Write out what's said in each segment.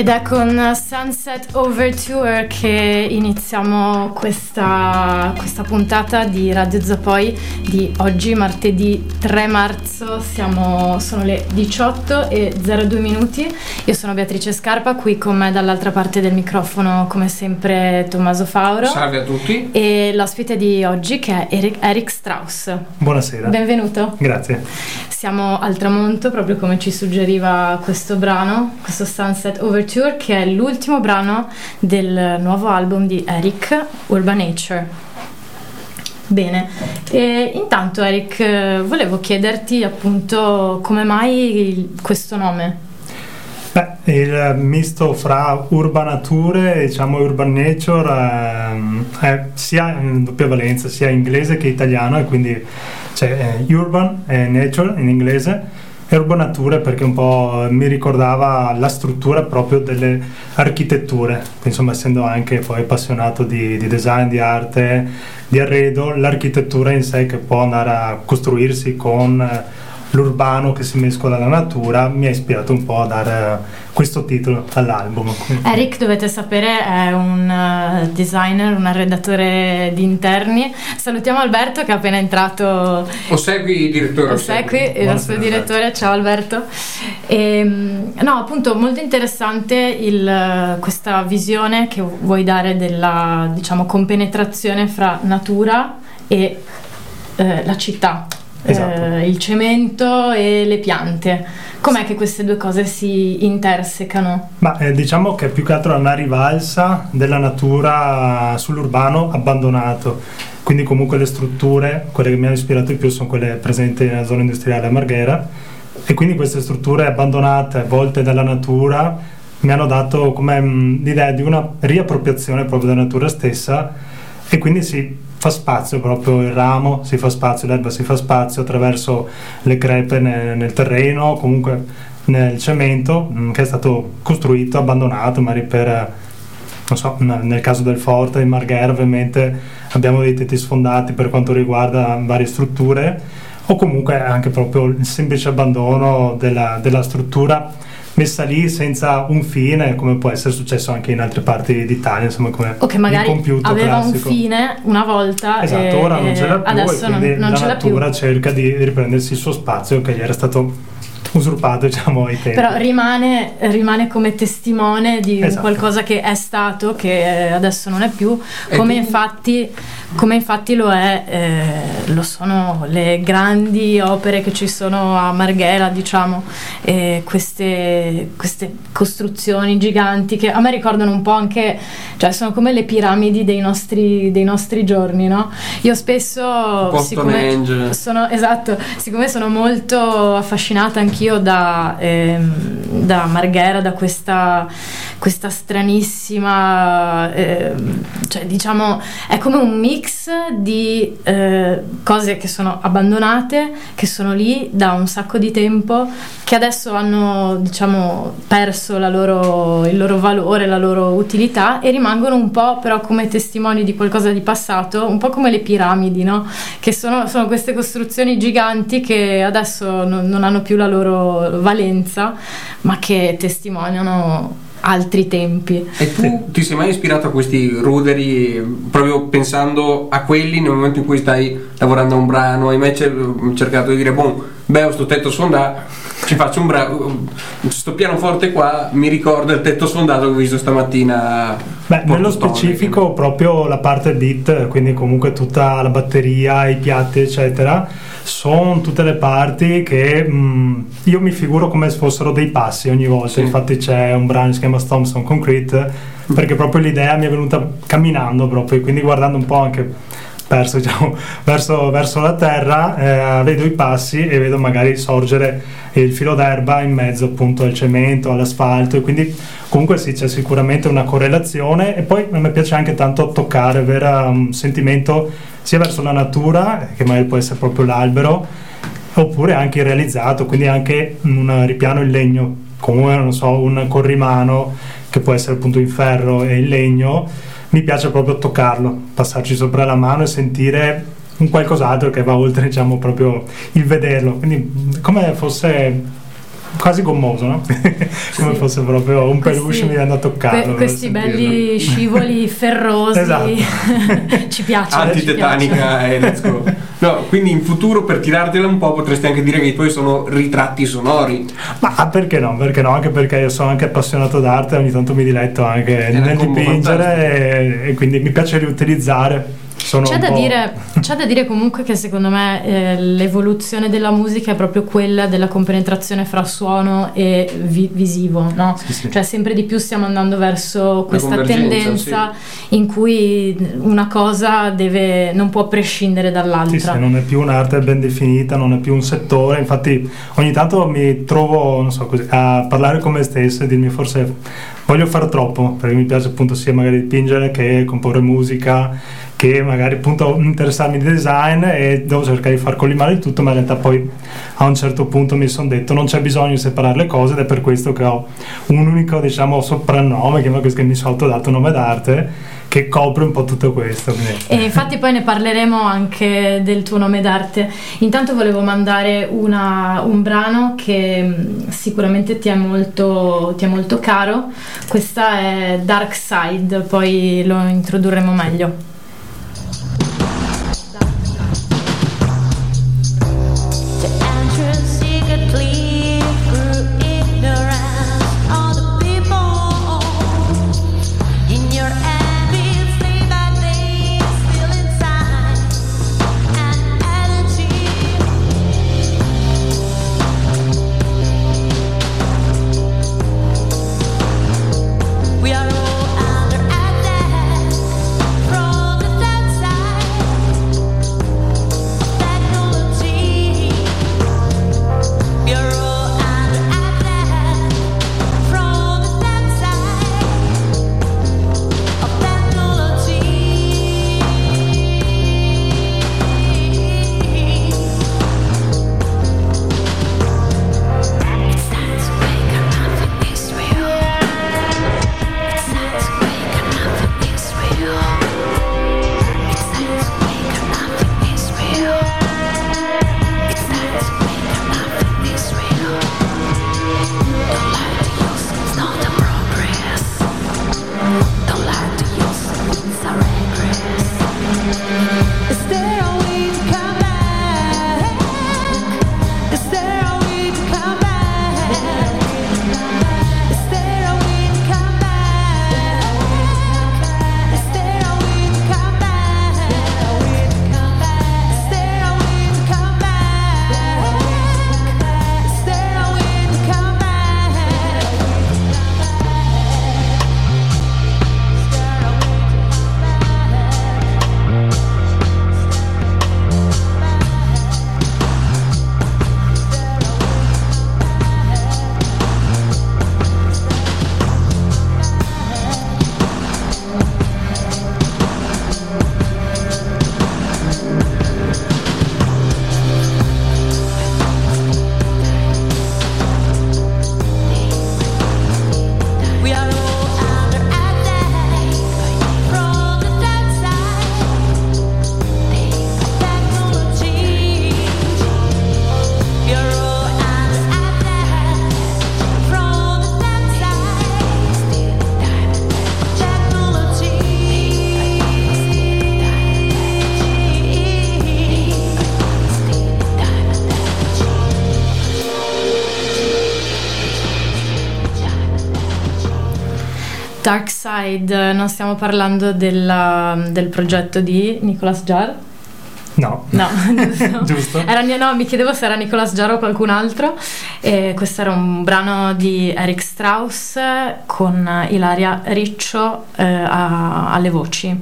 Ed è con Sunset Overture che iniziamo questa, questa, puntata di Radio Zapoi di oggi, martedì 3 marzo. Siamo, sono le 18 e 02 minuti. Io sono Beatrice Scarpa, qui con me dall'altra parte del microfono, come sempre, Tommaso Fauro. Salve a tutti. E l'ospite di oggi che è Eric, Eric Strauss. Buonasera. Benvenuto. Grazie. Siamo al tramonto, proprio come ci suggeriva questo brano, questo Sunset Overture che è l'ultimo brano del nuovo album di Eric, Urban Nature. Bene, e intanto Eric volevo chiederti appunto come mai questo nome? Beh, il misto fra urbanature e diciamo urban nature è, è sia in doppia valenza, sia inglese che italiano e quindi c'è eh, urban e nature in inglese Urbanature perché un po' mi ricordava la struttura proprio delle architetture, insomma essendo anche poi appassionato di, di design, di arte, di arredo, l'architettura in sé che può andare a costruirsi con l'urbano che si mescola alla natura mi ha ispirato un po' a dare questo titolo all'album. Eric, dovete sapere, è un uh, designer, un arredatore di interni. Salutiamo Alberto che è appena entrato. Osegui, direttore. Osegui, il nostro direttore. Ciao Alberto. E, ehm, no, appunto, molto interessante il, questa visione che vuoi dare della, diciamo, compenetrazione fra natura e eh, la città esatto. eh, il cemento e le piante. Com'è che queste due cose si intersecano? Ma eh, diciamo che è più che altro una rivalsa della natura sull'urbano abbandonato. Quindi comunque le strutture, quelle che mi hanno ispirato di più sono quelle presenti nella zona industriale a Marghera e quindi queste strutture abbandonate, volte dalla natura, mi hanno dato come mh, l'idea di una riappropriazione proprio della natura stessa e quindi si fa spazio proprio il ramo, si fa spazio, l'erba si fa spazio attraverso le crepe nel, nel terreno, comunque nel cemento mm, che è stato costruito, abbandonato, magari per, non so, nel caso del forte di Marghera ovviamente abbiamo dei tetti sfondati per quanto riguarda varie strutture o comunque anche proprio il semplice abbandono della, della struttura messa lì senza un fine, come può essere successo anche in altre parti d'Italia, insomma come o che magari aveva classico. un fine una volta esatto, ora non ce l'ha più adesso e non, non la natura più. cerca di riprendersi il suo spazio che gli era stato usurpato diciamo ai tempi. Però rimane, rimane come testimone di esatto. qualcosa che è stato che adesso non è più. Come infatti, come infatti lo è eh, lo sono le grandi opere che ci sono a Marghera diciamo eh, queste, queste costruzioni giganti che a me ricordano un po' anche cioè sono come le piramidi dei nostri, dei nostri giorni no? io spesso siccome sono, esatto, siccome sono molto affascinata anche anch'io da, ehm, da Marghera, da questa, questa stranissima, eh, cioè diciamo, è come un mix di eh, cose che sono abbandonate, che sono lì da un sacco di tempo, che adesso hanno, diciamo, perso loro, il loro valore, la loro utilità e rimangono un po' però come testimoni di qualcosa di passato, un po' come le piramidi, no? Che sono, sono queste costruzioni giganti che adesso non, non hanno più la loro loro valenza, ma che testimoniano altri tempi. E tu ti sei mai ispirato a questi ruderi proprio pensando a quelli nel momento in cui stai lavorando a un brano? Hai mai cercato di dire, boh, beh, sto tetto sfondato, ci faccio un brano, sto pianoforte qua mi ricorda il tetto sfondato che ho visto stamattina. Beh, nello specifico proprio la parte beat, quindi comunque tutta la batteria, i piatti, eccetera sono tutte le parti che mh, mm, io mi figuro come se fossero dei passi ogni volta. Sì. Infatti c'è un brano che si chiama Thompson Concrete perché proprio l'idea mi è venuta camminando proprio, quindi guardando un po' anche perso diciamo, verso, verso, la terra, eh, vedo i passi e vedo magari sorgere il filo d'erba in mezzo appunto al cemento, all'asfalto e quindi comunque sì c'è sicuramente una correlazione e poi a me piace anche tanto toccare, avere un sentimento sia verso la natura, che magari può essere proprio l'albero, oppure anche realizzato, quindi anche un ripiano in legno, come non so, un corrimano che può essere appunto in ferro e in legno, mi piace proprio toccarlo, passarci sopra la mano e sentire un qualcos'altro che va oltre diciamo proprio il vederlo, quindi come fosse quasi gommoso, no? come sì. fosse proprio un questi, peluche mi viene a toccare. Que- questi belli scivoli ferrosi esatto. ci piace. Antitetanica e let's go. No, quindi in futuro per tirartela un po' potresti anche dire che poi sono ritratti sonori. Ma perché no? Perché no? Anche perché io sono anche appassionato d'arte, ogni tanto mi diletto anche nel dipingere e, e quindi mi piace riutilizzare c'è da, dire, c'è, da dire, comunque che secondo me eh, l'evoluzione della musica è proprio quella della compenetrazione fra suono e vi- visivo, no? Sì, sì. Cioè sempre di più stiamo andando verso questa tendenza sì. in cui una cosa deve, non può prescindere dall'altra. Sì, non è più un'arte ben definita, non è più un settore, infatti ogni tanto mi trovo, non so, così, a parlare con me stesso e dirmi forse voglio fare troppo, perché mi piace appunto sia magari dipingere che comporre musica che magari appunto interessarmi di design e devo cercare di far collimare il tutto, ma in realtà poi a un certo punto mi sono detto non c'è bisogno di separare le cose ed è per questo che ho un unico diciamo soprannome che mi sono autodato nome d'arte che copre un po' tutto questo. E infatti poi ne parleremo anche del tuo nome d'arte. Intanto volevo mandare una, un brano che mm, sicuramente ti è, molto, ti è molto caro, questa è Dark Side, poi lo introdurremo meglio. Dark Side, non stiamo parlando della, del progetto di Nicolas Jar? No. No, giusto. giusto. Era, no, mi chiedevo se era Nicolas Jar o qualcun altro. E questo era un brano di Eric Strauss con Ilaria Riccio eh, a, alle voci.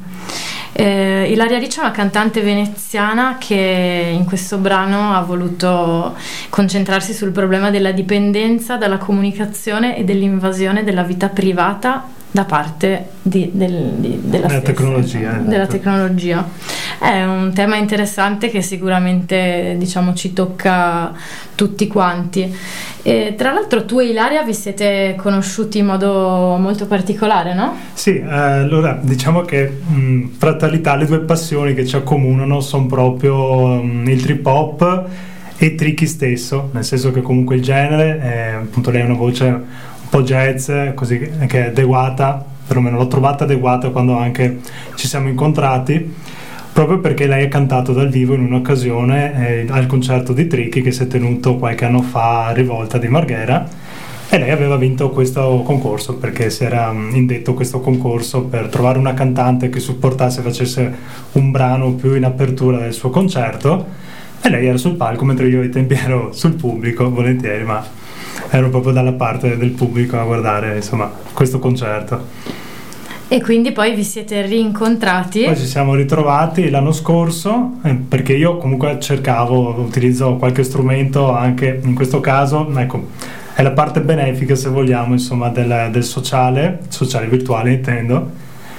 Eh, Ilaria Riccio è una cantante veneziana che in questo brano ha voluto concentrarsi sul problema della dipendenza dalla comunicazione e dell'invasione della vita privata da parte di, del, di, della, stessa, tecnologia, esatto. della tecnologia. È un tema interessante che sicuramente diciamo, ci tocca tutti quanti. E, tra l'altro tu e Ilaria vi siete conosciuti in modo molto particolare, no? Sì, eh, allora diciamo che mh, fraternità, le due passioni che ci accomunano sono proprio mh, il trip hop e Tricky stesso, nel senso che comunque il genere, è, appunto lei ha una voce un po' jazz, così che è adeguata, perlomeno l'ho trovata adeguata quando anche ci siamo incontrati, proprio perché lei ha cantato dal vivo in un'occasione eh, al concerto di Tricky che si è tenuto qualche anno fa a Rivolta di Marghera e lei aveva vinto questo concorso perché si era mm, indetto questo concorso per trovare una cantante che supportasse e facesse un brano più in apertura del suo concerto e lei era sul palco mentre io ai tempi ero sul pubblico, volentieri, ma ero proprio dalla parte del pubblico a guardare insomma questo concerto. E quindi poi vi siete rincontrati? Poi ci siamo ritrovati l'anno scorso eh, perché io comunque cercavo, utilizzo qualche strumento anche in questo caso, ecco, è la parte benefica se vogliamo insomma del, del sociale, sociale virtuale intendo,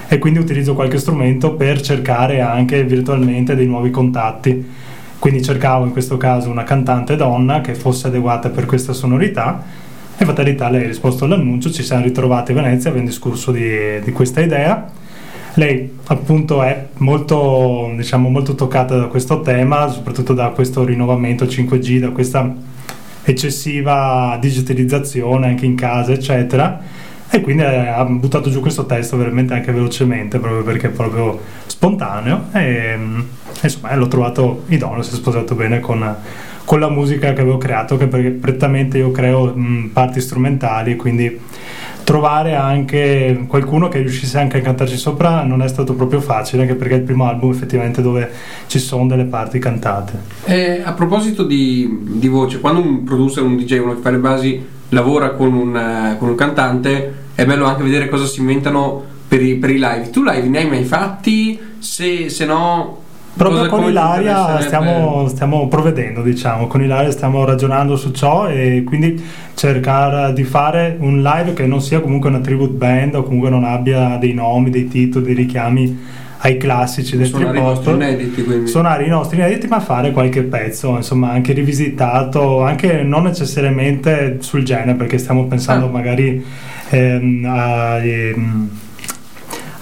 e quindi utilizzo qualche strumento per cercare anche virtualmente dei nuovi contatti quindi cercavo in questo caso una cantante donna che fosse adeguata per questa sonorità e fatalità lei ha risposto all'annuncio, ci siamo ritrovati a Venezia, abbiamo discusso di, di questa idea. Lei appunto è molto, diciamo, molto toccata da questo tema, soprattutto da questo rinnovamento 5G, da questa eccessiva digitalizzazione anche in casa, eccetera e quindi ha buttato giù questo testo veramente anche velocemente proprio perché è proprio spontaneo e insomma l'ho trovato idoneo si è sposato bene con, con, la musica che avevo creato che prettamente io creo mh, parti strumentali quindi trovare anche qualcuno che riuscisse anche a cantarci sopra non è stato proprio facile anche perché è il primo album effettivamente dove ci sono delle parti cantate. Eh, a proposito di, di voce quando un producer un DJ uno che fa basi lavora con un, eh, con un cantante, è bello anche vedere cosa si inventano per i, per i live. Tu live ne hai mai fatti? Se, se no, Proprio con Ilaria stiamo, stiamo, provvedendo, diciamo, con Ilaria stiamo ragionando su ciò e quindi cercare di fare un live che non sia comunque una tribute band o comunque non abbia dei nomi, dei titoli, dei richiami ai classici del suonare trip hop, i nostri inediti quindi. suonare i nostri inediti ma fare qualche pezzo insomma anche rivisitato anche non necessariamente sul genere perché stiamo pensando ah. magari ehm, a, ehm,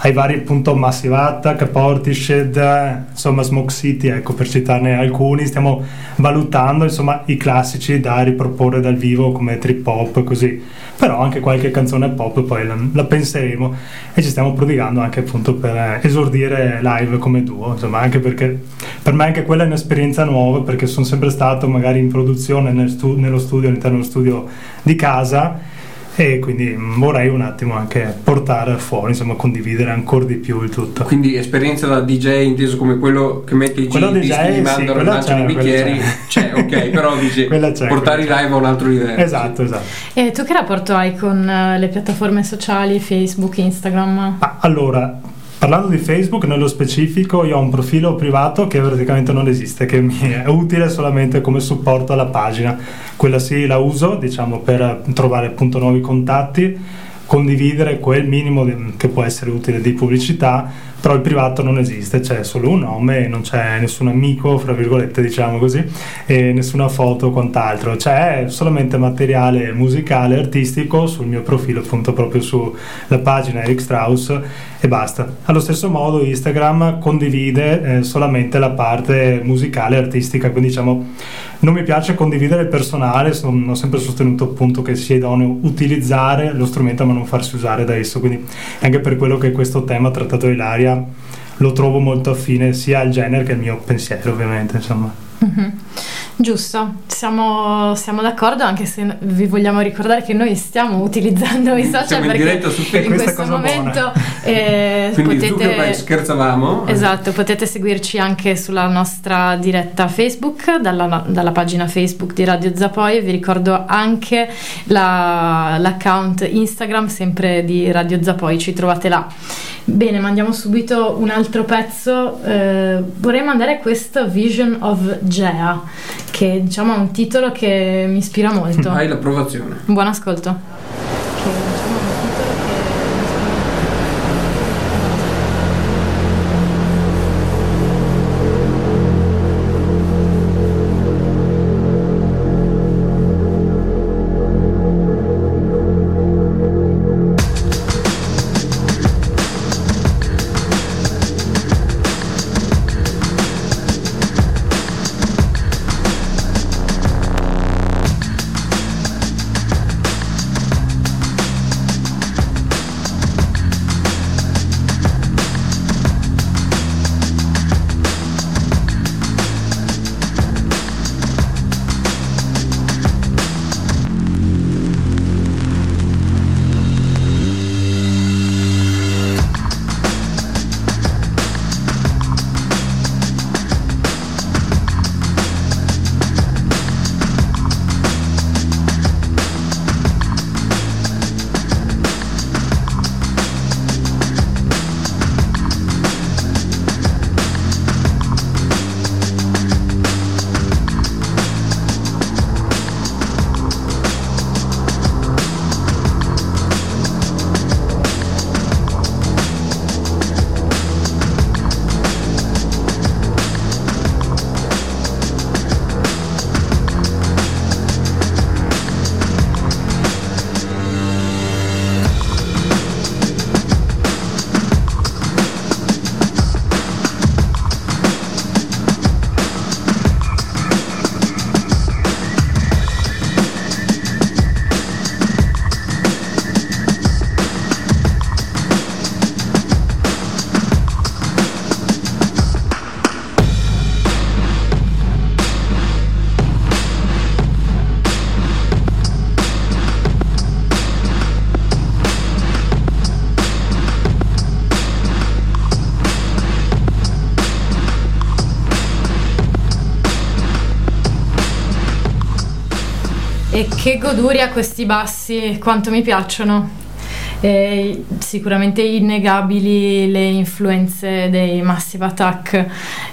ai vari appunto Massive Portishead, insomma Smoke City, ecco per citarne alcuni, stiamo valutando insomma i classici da riproporre dal vivo come trip hop così, però anche qualche canzone pop poi la, la penseremo e ci stiamo prodigando anche appunto per esordire live come duo, insomma anche perché per me anche quella è un'esperienza nuova perché sono sempre stato magari in produzione nel stu- nello studio, all'interno dello studio di casa e quindi vorrei un attimo anche portare fuori, insomma condividere ancora di più il tutto. Quindi esperienza da DJ inteso come quello che mette i quello dischi, DJ, manda, sì, lanciano i bicchieri, c'è. c'è, ok, però dici portare i live a un altro livello. Esatto, esatto. E tu che rapporto hai con eh, le piattaforme sociali, Facebook, Instagram? Ah, allora, Parlando di Facebook, nello specifico, io ho un profilo privato che praticamente non esiste, che mi è utile solamente come supporto alla pagina. Quella sì la uso, diciamo, per trovare appunto nuovi contatti, condividere quel minimo che può essere utile di pubblicità però il privato non esiste, c'è solo un nome, non c'è nessun amico, fra virgolette diciamo così, e nessuna foto o quant'altro, c'è solamente materiale musicale, artistico sul mio profilo appunto proprio sulla pagina Eric Strauss e basta. Allo stesso modo Instagram condivide eh, solamente la parte musicale e artistica, quindi diciamo non mi piace condividere il personale, sono, ho sempre sostenuto appunto che sia idoneo utilizzare lo strumento ma non farsi usare da esso, quindi anche per quello che questo tema trattato Ilaria lo trovo molto affine sia al genere che al mio pensiero ovviamente insomma. Mm-hmm. Giusto, siamo, siamo, d'accordo anche se vi vogliamo ricordare che noi stiamo utilizzando i social siamo perché in, su in questo momento eh, Quindi potete, scherzavamo? Esatto, potete seguirci anche sulla nostra diretta Facebook dalla, dalla pagina Facebook di Radio Zapoi. Vi ricordo anche la, l'account Instagram sempre di Radio Zapoi ci trovate là. Bene, mandiamo subito un altro pezzo. Eh, vorrei mandare questo Vision of Gea, che diciamo è un titolo che mi ispira molto. Hai l'approvazione. Buon ascolto. Che goduria questi bassi, quanto mi piacciono. E sicuramente innegabili le influenze dei Massive Attack.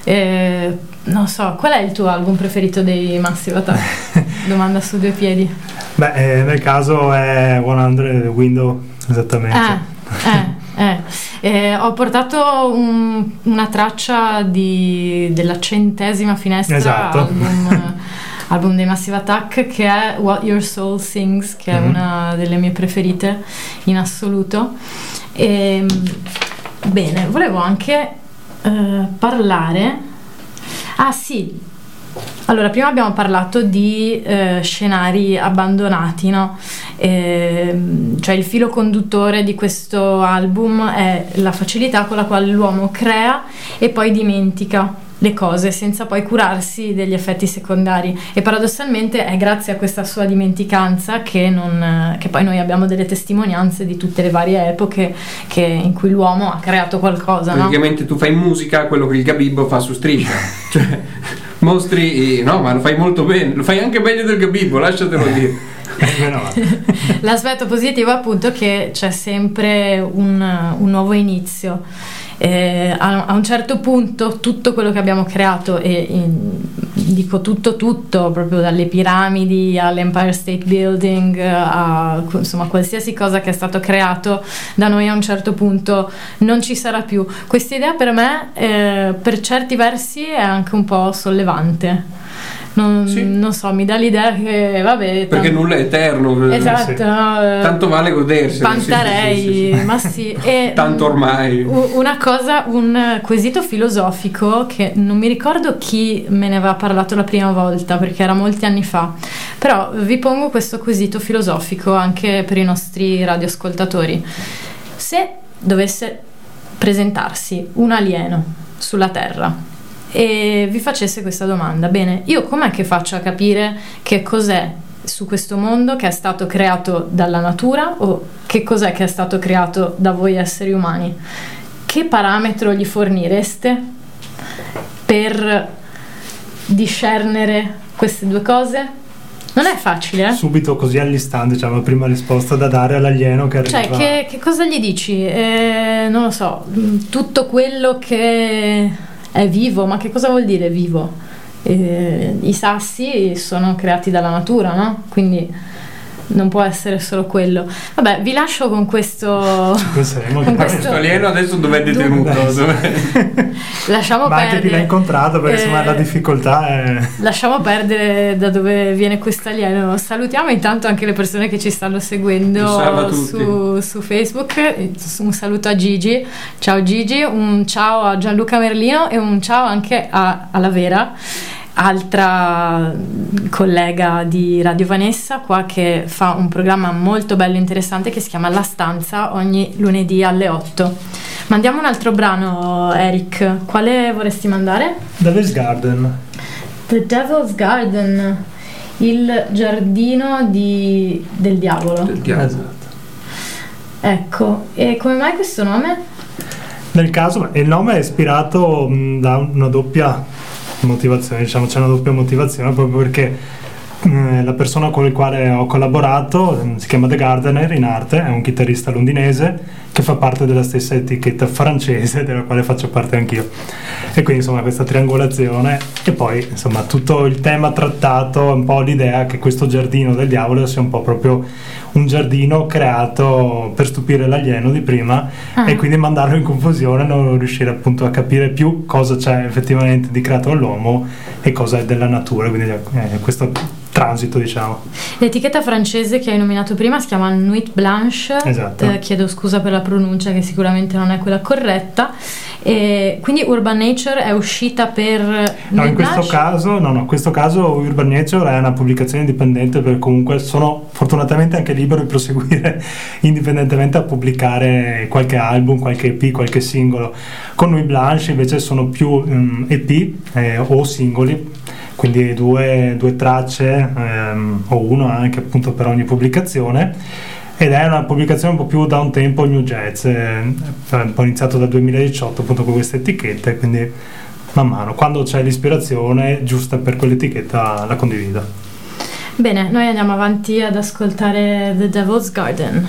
E, non so, qual è il tuo album preferito dei Massive Attack? Domanda su due piedi. Beh, eh, nel caso è 100 Window, esattamente. Eh, eh. Eh, ho portato un, una traccia di, della centesima finestra esatto. album, album, dei Massive Attack che è What Your Soul Sings, che mm-hmm. è una delle mie preferite in assoluto. E, ehm, bene, volevo anche eh, parlare. Ah sì, allora, prima abbiamo parlato di eh, scenari abbandonati, no? eh, cioè il filo conduttore di questo album è la facilità con la quale l'uomo crea e poi dimentica le cose senza poi curarsi degli effetti secondari e paradossalmente è grazie a questa sua dimenticanza che, non, che poi noi abbiamo delle testimonianze di tutte le varie epoche che, in cui l'uomo ha creato qualcosa. Praticamente no? tu fai musica quello che il Gabibbo fa su striscia. cioè, mostri, no, ma lo fai molto bene, lo fai anche meglio del Gabibbo, lasciatelo dire. L'aspetto positivo è appunto che c'è sempre un, un nuovo inizio eh, a, a, un certo punto tutto quello che abbiamo creato, e in, dico tutto tutto, proprio dalle piramidi all'Empire State Building, a insomma qualsiasi cosa che è stato creato da noi a un certo punto non ci sarà più. Questa idea per me eh, per certi versi è anche un po' sollevante non, sì. non, so, mi dà l'idea che vabbè. Perché nulla è eterno. Eh, esatto. Sì. Tanto vale godersi. Pantarei, sì, ma sì. E, Tanto ormai. Una cosa, un quesito filosofico che non mi ricordo chi me ne aveva parlato la prima volta perché era molti anni fa. Però vi pongo questo quesito filosofico anche per i nostri radioascoltatori. Se dovesse presentarsi un alieno sulla Terra e vi facesse questa domanda. Bene, io com'è che faccio a capire che cos'è su questo mondo che è stato creato dalla natura o che cos'è che è stato creato da voi esseri umani? Che parametro gli fornireste per discernere queste due cose? Non è facile, eh? Subito così all'istante, diciamo, la prima risposta da dare all'alieno che arriva. Cioè, che, che cosa gli dici? Eh, non lo so, tutto quello che è vivo, ma che cosa vuol dire vivo? Eh, I sassi sono creati dalla natura, no? Quindi non può essere solo quello. Vabbè, vi lascio con questo. con questo alieno adesso dove è detenuto? Lasciamo Ma perdere. anche chi l'ha incontrato perché eh, insomma la difficoltà è. Lasciamo perdere da dove viene questo alieno. Salutiamo intanto anche le persone che ci stanno seguendo su, su, Facebook. Un saluto a Gigi. Ciao Gigi, un ciao a Gianluca Merlino e un ciao anche a, alla Vera altra collega di Radio Vanessa qua che fa un programma molto bello e interessante che si chiama La Stanza ogni lunedì alle 8. Mandiamo un altro brano, Eric. Quale vorresti mandare? Devil's Garden. The Devil's Garden, il giardino di... del diavolo. Del diavolo. Esatto. Ecco, e come mai questo nome? Nel caso, il nome è ispirato da una doppia motivazione, diciamo, c'è una doppia motivazione proprio perché eh, la persona con la quale ho collaborato mm, si chiama The Gardener in arte, è un chitarrista londinese che fa parte della stessa etichetta francese della quale faccio parte anch'io. E quindi insomma questa triangolazione e poi insomma tutto il tema trattato, un po' l'idea che questo giardino del diavolo sia un po' proprio un giardino creato per stupire l'alieno di prima ah. e quindi mandarlo in confusione, non riuscire appunto a capire più cosa c'è effettivamente di creato all'uomo e cosa è della natura, quindi eh, questo transito diciamo. L'etichetta francese che hai nominato prima si chiama Nuit Blanche, esatto. eh, chiedo scusa per la pronuncia che sicuramente non è quella corretta, e quindi Urban Nature è uscita per... No, in questo, caso, no, no, in questo caso Urban Nature è una pubblicazione indipendente perché comunque sono fortunatamente anche libero di proseguire indipendentemente a pubblicare qualche album, qualche EP, qualche singolo. Con Nuit Blanche invece sono più um, EP eh, o singoli quindi due, due tracce ehm, o uno anche appunto per ogni pubblicazione ed è una pubblicazione un po' più da un tempo new jazz, eh, un po' iniziato dal 2018 appunto con queste etichette, quindi man mano quando c'è l'ispirazione giusta per quell'etichetta la condivido. Bene, noi andiamo avanti ad ascoltare The Devil's Garden.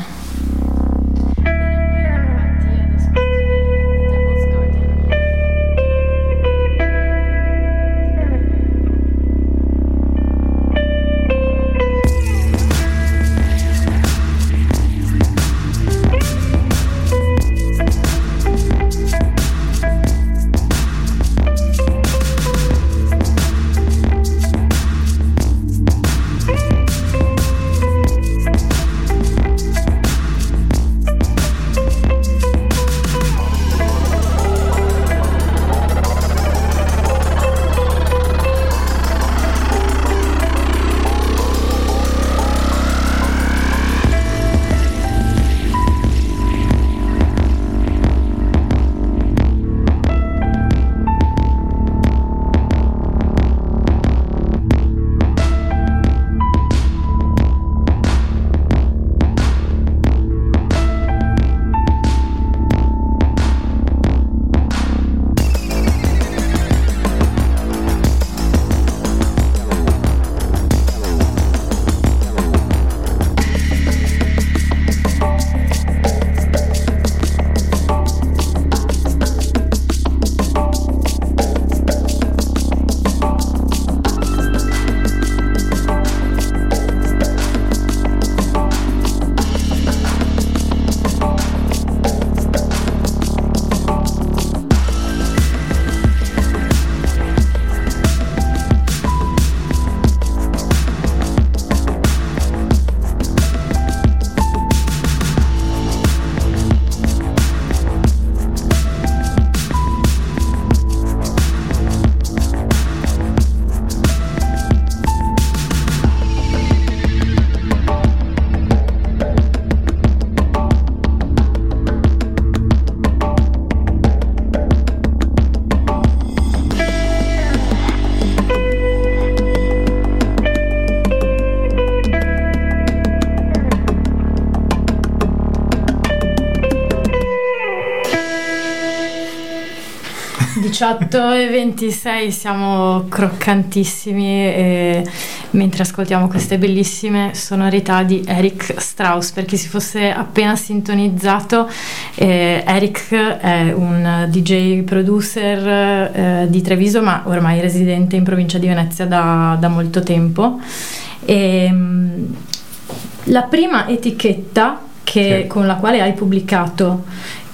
E 26 siamo croccantissimi mentre ascoltiamo queste bellissime sonorità di Eric Strauss. Per chi si fosse appena sintonizzato, eh, Eric è un DJ producer eh, di Treviso, ma ormai residente in provincia di Venezia da, da molto tempo. E, mm, la prima etichetta che, sì. con la quale hai pubblicato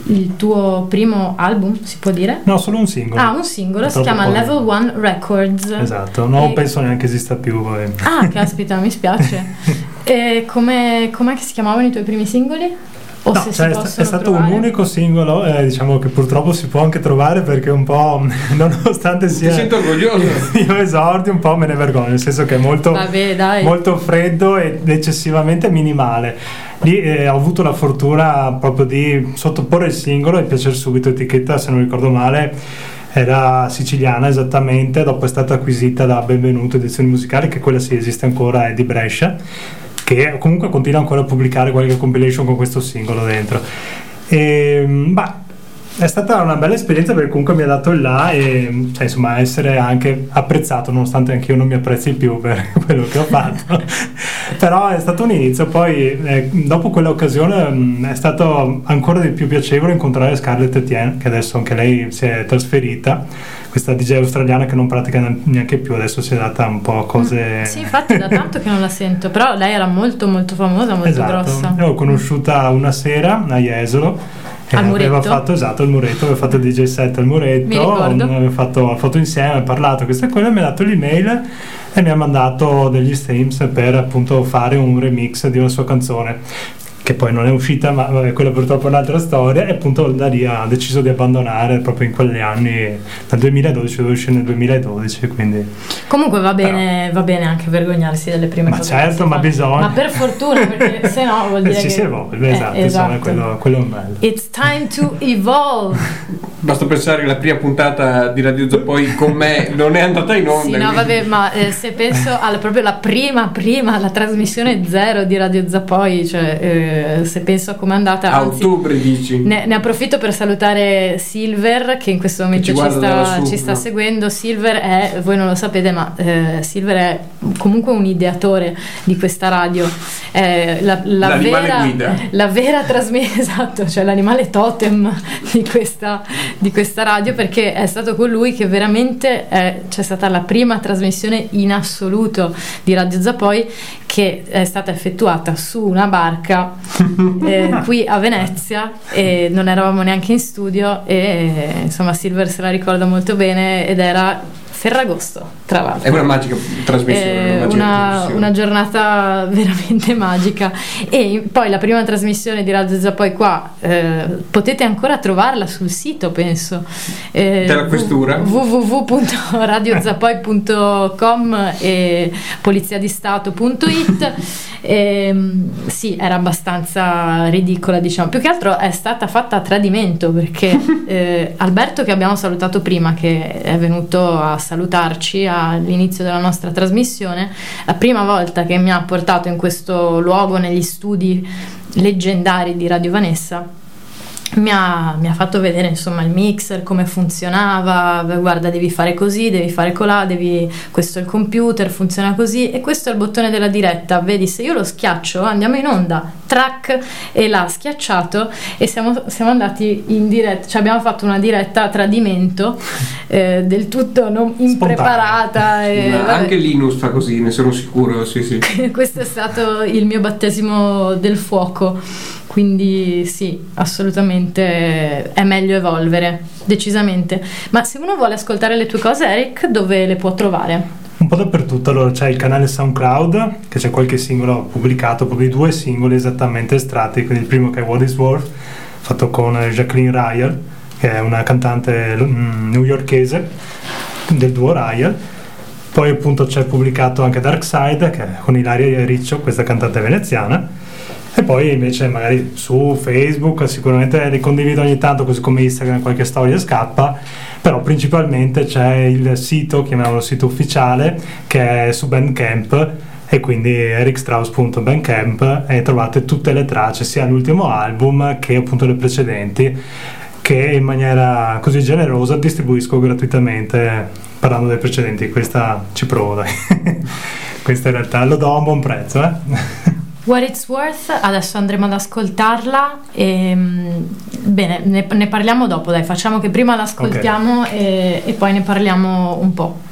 il tuo primo album, si può dire? No, solo un singolo. Ah, un singolo, si chiama poi... Level One Records. Esatto, non e... penso neanche esista più. Poi. Ah, caspita, mi spiace. e come, com'è che si chiamavano i tuoi primi singoli? O no, cioè è stato trovare. un unico singolo, eh, diciamo che purtroppo si può anche trovare perché un po', nonostante sia... Ti sento orgoglioso. Io esordi un po' me ne vergogno, nel senso che è molto, Vabbè, molto freddo ed eccessivamente minimale. Lì eh, ho avuto la fortuna proprio di sottoporre il singolo e piacere subito etichetta, se non ricordo male era siciliana esattamente, dopo è stata acquisita da Benvenuto Edizioni Musicali, che quella sì esiste ancora, è di Brescia che comunque continua ancora a pubblicare qualche compilation con questo singolo dentro. E, ehm, bah, è stata una bella esperienza perché comunque mi ha dato il là e cioè, insomma essere anche apprezzato nonostante anche io non mi apprezzi più per quello che ho fatto però è stato un inizio poi eh, dopo quell'occasione mh, mm, è stato ancora di più piacevole incontrare Scarlett Etienne che adesso anche lei si è trasferita questa DJ australiana che non pratica neanche più, adesso si è data un po' cose... Mm, sì, infatti da tanto che non la sento, però lei era molto molto famosa, molto esatto. grossa. Io l'ho conosciuta una sera a Jesolo. Al muretto. Aveva fatto esatto il muretto, aveva fatto DJ set al muretto, aveva fatto foto insieme, ha parlato questa e quella, mi ha dato l'email e mi ha mandato degli streams per appunto fare un remix di una sua canzone che poi non è uscita, ma vabbè, quella purtroppo è un'altra storia, e appunto da lì ha deciso di abbandonare proprio in quegli anni, dal 2012 dove uscì nel 2012, quindi... Comunque va bene, Però, va bene anche vergognarsi delle prime ma cose. Ma certo, ma bisogna... Ma per fortuna, perché se no vuol dire Ci che... si evolve, eh, esatto, esatto. Insomma, quello, quello è un bello. It's time to evolve! Basta pensare che la prima puntata di Radio Zappoi con me non è andata in onda. Sì, no, vabbè, ma eh, se penso alla proprio la prima, prima, la trasmissione zero di Radio Zappoi, cioè... Eh, eh, se penso a come è andata. A ottobre dici? Ne, ne, approfitto per salutare Silver che in questo momento ci, ci, sta, ci, sta, seguendo. Silver è, voi non lo sapete, ma eh, Silver è comunque un ideatore di questa radio. Eh, la, la, vera, la, vera, trasmissione, esatto, cioè l'animale totem di questa, di questa, radio perché è stato colui che veramente è, c'è stata la prima trasmissione in assoluto di Radio Zapoi che è stata effettuata su una barca eh, qui a Venezia e non eravamo neanche in studio e insomma Silver se la ricorda molto bene ed era Ferragosto, tra l'altro. È una magica trasmissione. Una, una, una, giornata veramente magica. E poi la prima trasmissione di Radio Zappoi qua, eh, potete ancora trovarla sul sito, penso. Eh, Della questura. www.radiozappoi.com e poliziadistato.it. E, sì, era abbastanza ridicola, diciamo. Più che altro è stata fatta a tradimento perché eh, Alberto, che abbiamo salutato prima, che è venuto a salutarci all'inizio della nostra trasmissione, la prima volta che mi ha portato in questo luogo negli studi leggendari di Radio Vanessa mi ha, mi ha, fatto vedere insomma il mixer, come funzionava, guarda devi fare così, devi fare colà, devi, questo è il computer, funziona così e questo è il bottone della diretta, vedi se io lo schiaccio andiamo in onda, track e l'ha schiacciato e siamo, siamo andati in diretta, cioè abbiamo fatto una diretta a tradimento eh, del tutto non impreparata. E, anche Linus fa così, ne sono sicuro, sì sì. questo è stato il mio battesimo del fuoco. Quindi sì, assolutamente è meglio evolvere, decisamente. Ma se uno vuole ascoltare le tue cose, Eric, dove le può trovare? Un po' dappertutto, allora c'è il canale SoundCloud, che c'è qualche singolo pubblicato, proprio due singoli esattamente estratti, quindi il primo che è What is Worth, fatto con Jacqueline Ryer, che è una cantante mm, newyorkese del duo Ryer. Poi appunto c'è pubblicato anche Dark Side, che è con Ilaria Riccio, questa cantante veneziana e poi invece magari su Facebook sicuramente li condivido ogni tanto così come Instagram qualche storia scappa. Però principalmente c'è il sito chiamiamolo sito ufficiale che è su Bandcamp. E quindi ericstrauss.bandcamp e trovate tutte le tracce sia l'ultimo album che appunto le precedenti che in maniera così generosa distribuisco gratuitamente parlando dei precedenti. Questa ci provo dai. Questa in realtà lo do a un buon prezzo eh? What It's Worth, adesso andremo ad ascoltarla e mm, bene, ne, ne parliamo dopo, dai, facciamo che prima l'ascoltiamo okay. e, e poi ne parliamo un po'.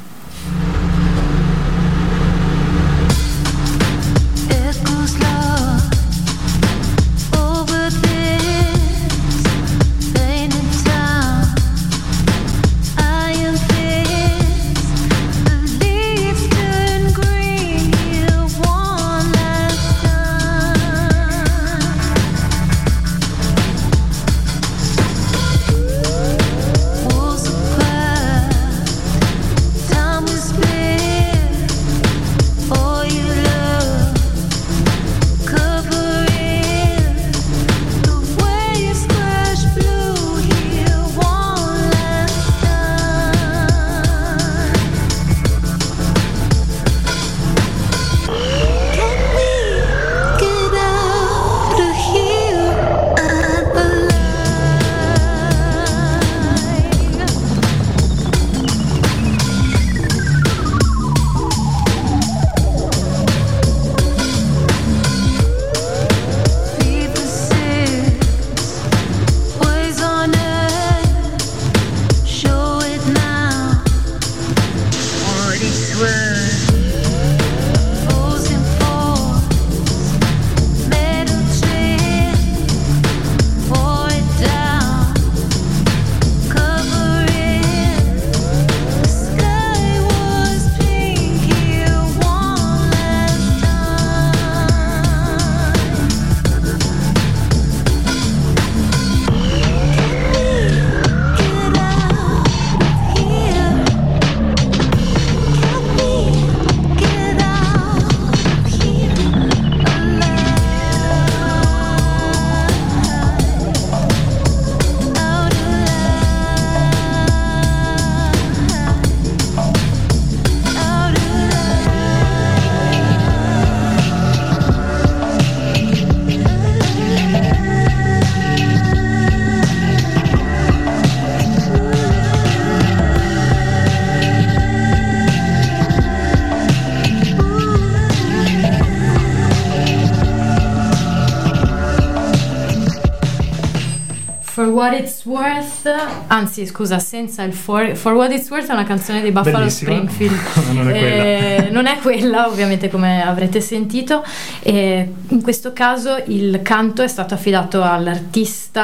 What It's Worth, anzi scusa, senza il For, For What It's Worth è una canzone di Buffalo Bellissima. Springfield. non è quella. Eh, non è quella, ovviamente, come avrete sentito. E in questo caso il canto è stato affidato all'artista,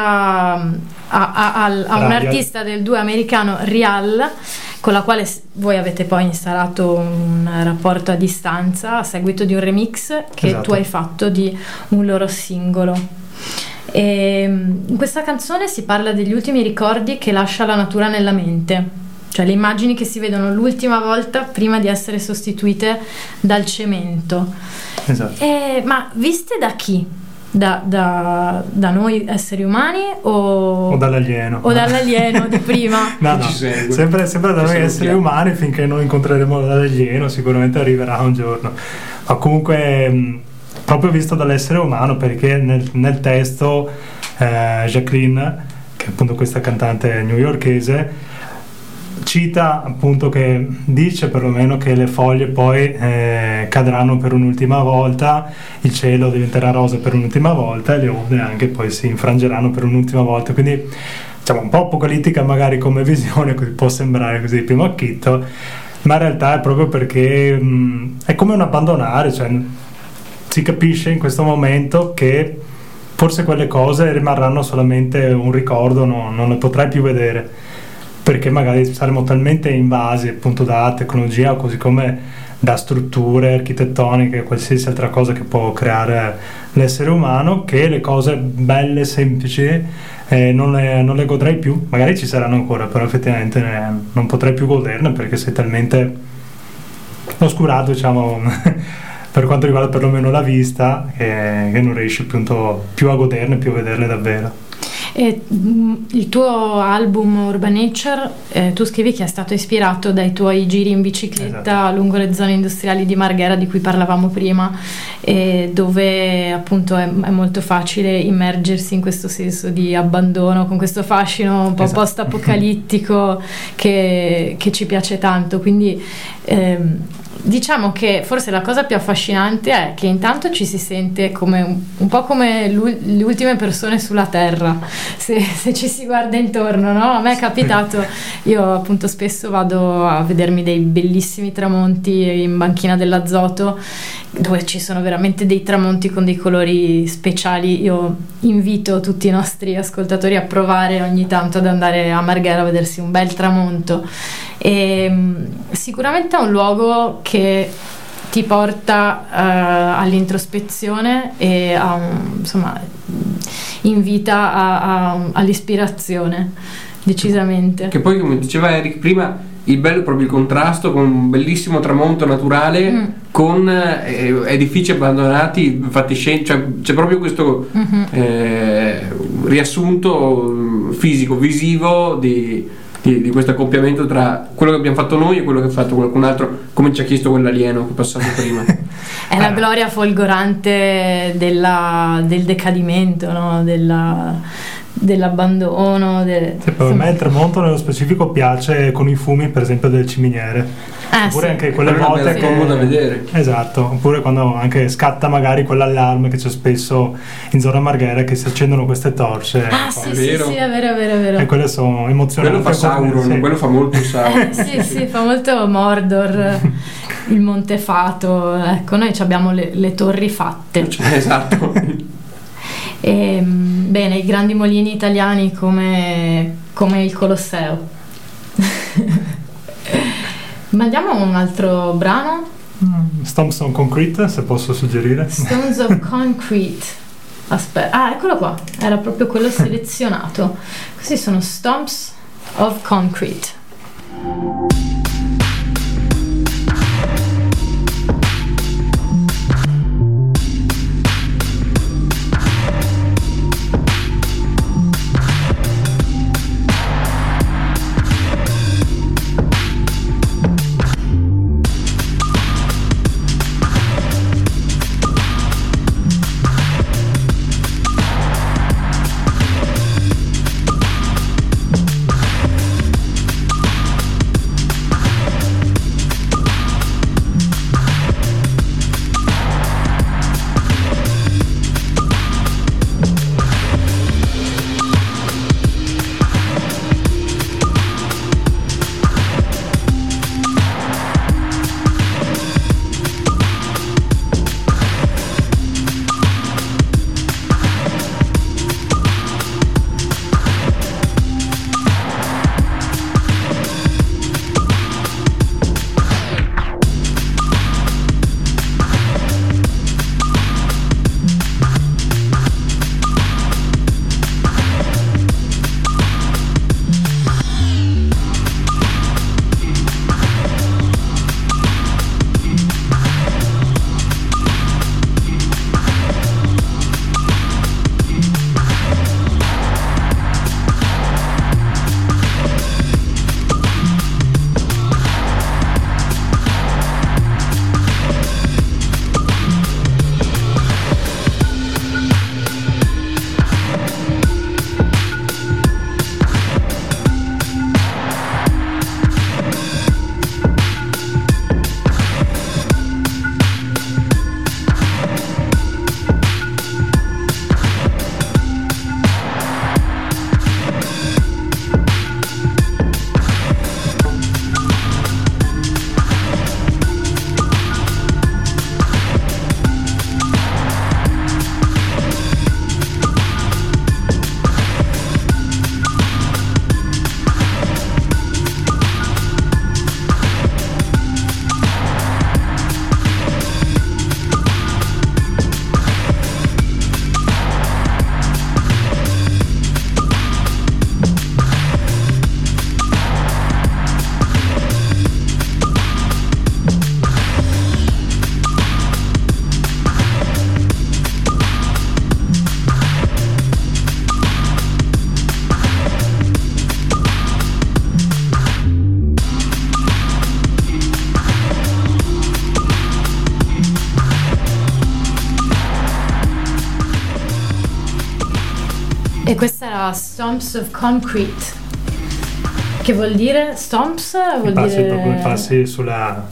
a, a- al- a un artista del duo americano Rial, con la quale voi avete poi installato un rapporto a distanza a seguito di un remix che Esatto. tu hai fatto di un loro singolo. E, in questa canzone si parla degli ultimi ricordi che lascia la natura nella mente, cioè le immagini che si vedono l'ultima volta prima di essere sostituite dal cemento. Esatto. E- ma viste da chi? Da, da- da noi esseri umani o, O dall'alieno. o dall'alieno di prima? No, no, sempre, sempre da Ci noi esseri umani finché non incontreremo l'alieno, sicuramente arriverà un giorno. Ma comunque, mh, proprio visto dall'essere umano, perché nel, nel testo eh, Jacqueline, che è appunto questa cantante newyorkese, cita appunto che dice perlomeno che le foglie poi eh, cadranno per un'ultima volta, il cielo diventerà rosa per un'ultima volta e le onde anche poi si infrangeranno per un'ultima volta. Quindi diciamo un po' apocalittica magari come visione, può sembrare così di primo acchitto, ma in realtà è proprio perché mh, è come un abbandonare, cioè si capisce in questo momento che forse quelle cose rimarranno solamente un ricordo, no- non le potrai più vedere perché magari saremo talmente invasi appunto da tecnologia così come da strutture architettoniche, qualsiasi altra cosa che può creare l'essere umano, che le cose belle, semplici, eh, non, le, non le godrai più. Magari ci saranno ancora, però effettivamente ne- non potrai più goderne perché sei talmente oscurato, diciamo, per quanto riguarda perlomeno la vista, che, che non riesci appunto più a goderne, più a vederle davvero. E, mm, il tuo album Urban Nature, eh, tu scrivi che è stato ispirato dai tuoi giri in bicicletta Esatto. lungo le zone industriali di Marghera di cui parlavamo prima, e dove appunto è, è molto facile immergersi in questo senso di abbandono, con questo fascino un po' Esatto. post-apocalittico che, che ci piace tanto. Quindi ehm, diciamo che forse la cosa più affascinante è che intanto ci si sente come un, po' come le ultime persone sulla Terra, se, se ci si guarda intorno, no? A me è capitato, io appunto spesso vado a vedermi dei bellissimi tramonti in banchina dell'azoto dove ci sono veramente dei tramonti con dei colori speciali. Io invito tutti i nostri ascoltatori a provare ogni tanto ad andare a Marghera a vedersi un bel tramonto. E, mh, sicuramente è un luogo che ti porta eh, all'introspezione e a un- insomma invita a- a- all'ispirazione decisamente. Che poi, come diceva Eric prima, il bello è proprio il contrasto con un bellissimo tramonto naturale Mm. con eh, edifici abbandonati, fatiscenti, cioè c'è proprio questo Mhm. eh, riassunto fisico, visivo di, di- di questo accoppiamento tra quello che abbiamo fatto noi e quello che ha fatto qualcun altro, come ci ha chiesto quell'alieno che è passato prima. È la Ah. gloria folgorante della- del decadimento, no? Della- dell'abbandono. de- Sì, per me il tramonto nello specifico piace con i fumi, per esempio, delle ciminiere. Eh, oppure sì. anche quelle una volte che combo da vedere. Esatto, oppure quando anche scatta magari quell'allarme che c'è spesso in zona Marghera che si accendono queste torce. Ah, ecco. sì, È sì, vero. sì, è vero, è vero, è vero. E quelle sono emozionanti. Quello fa come- Sauron, sì. quello fa molto Sauron. Eh, sì, sì, fa molto Mordor, il Montefato. Ecco, noi ci abbiamo le, le torri fatte. esatto. E, mm, bene, i grandi molini italiani come, come il Colosseo. Mandiamo un altro brano? Mm, Stomps on Concrete, se posso suggerire. Stones of Concrete. Aspetta, ah, eccolo qua, era proprio quello selezionato. Questi sono Stomps of Concrete. Era Stomps of Concrete. Che vuol dire stomps? Vuol passi, dire... proprio passi sulla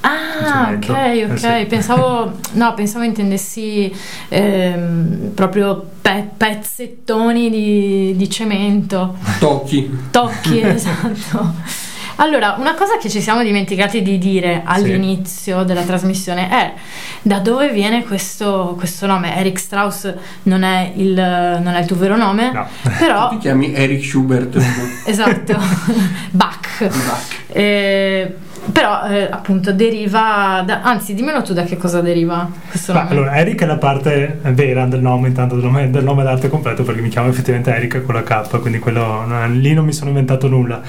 Ah, ok, ok. Eh sì. Pensavo, no, pensavo intendessi ehm, proprio pe- pezzettoni di, di, cemento. Tocchi. Tocchi, esatto. Allora, una cosa che ci siamo dimenticati di dire all'inizio sì. della trasmissione è da dove viene questo, questo nome. Eric Strauss non è, il, non è il tuo vero nome, no. però... Tu ti chiami Eric Schubert. esatto, Bach. Bach. Eh, però eh, appunto deriva da, anzi dimmelo tu da che cosa deriva questo nome? allora Eric è la parte vera del nome intanto del nome, del nome d'arte completo perché mi chiamo effettivamente Eric con la K quindi quello, lì non mi sono inventato nulla.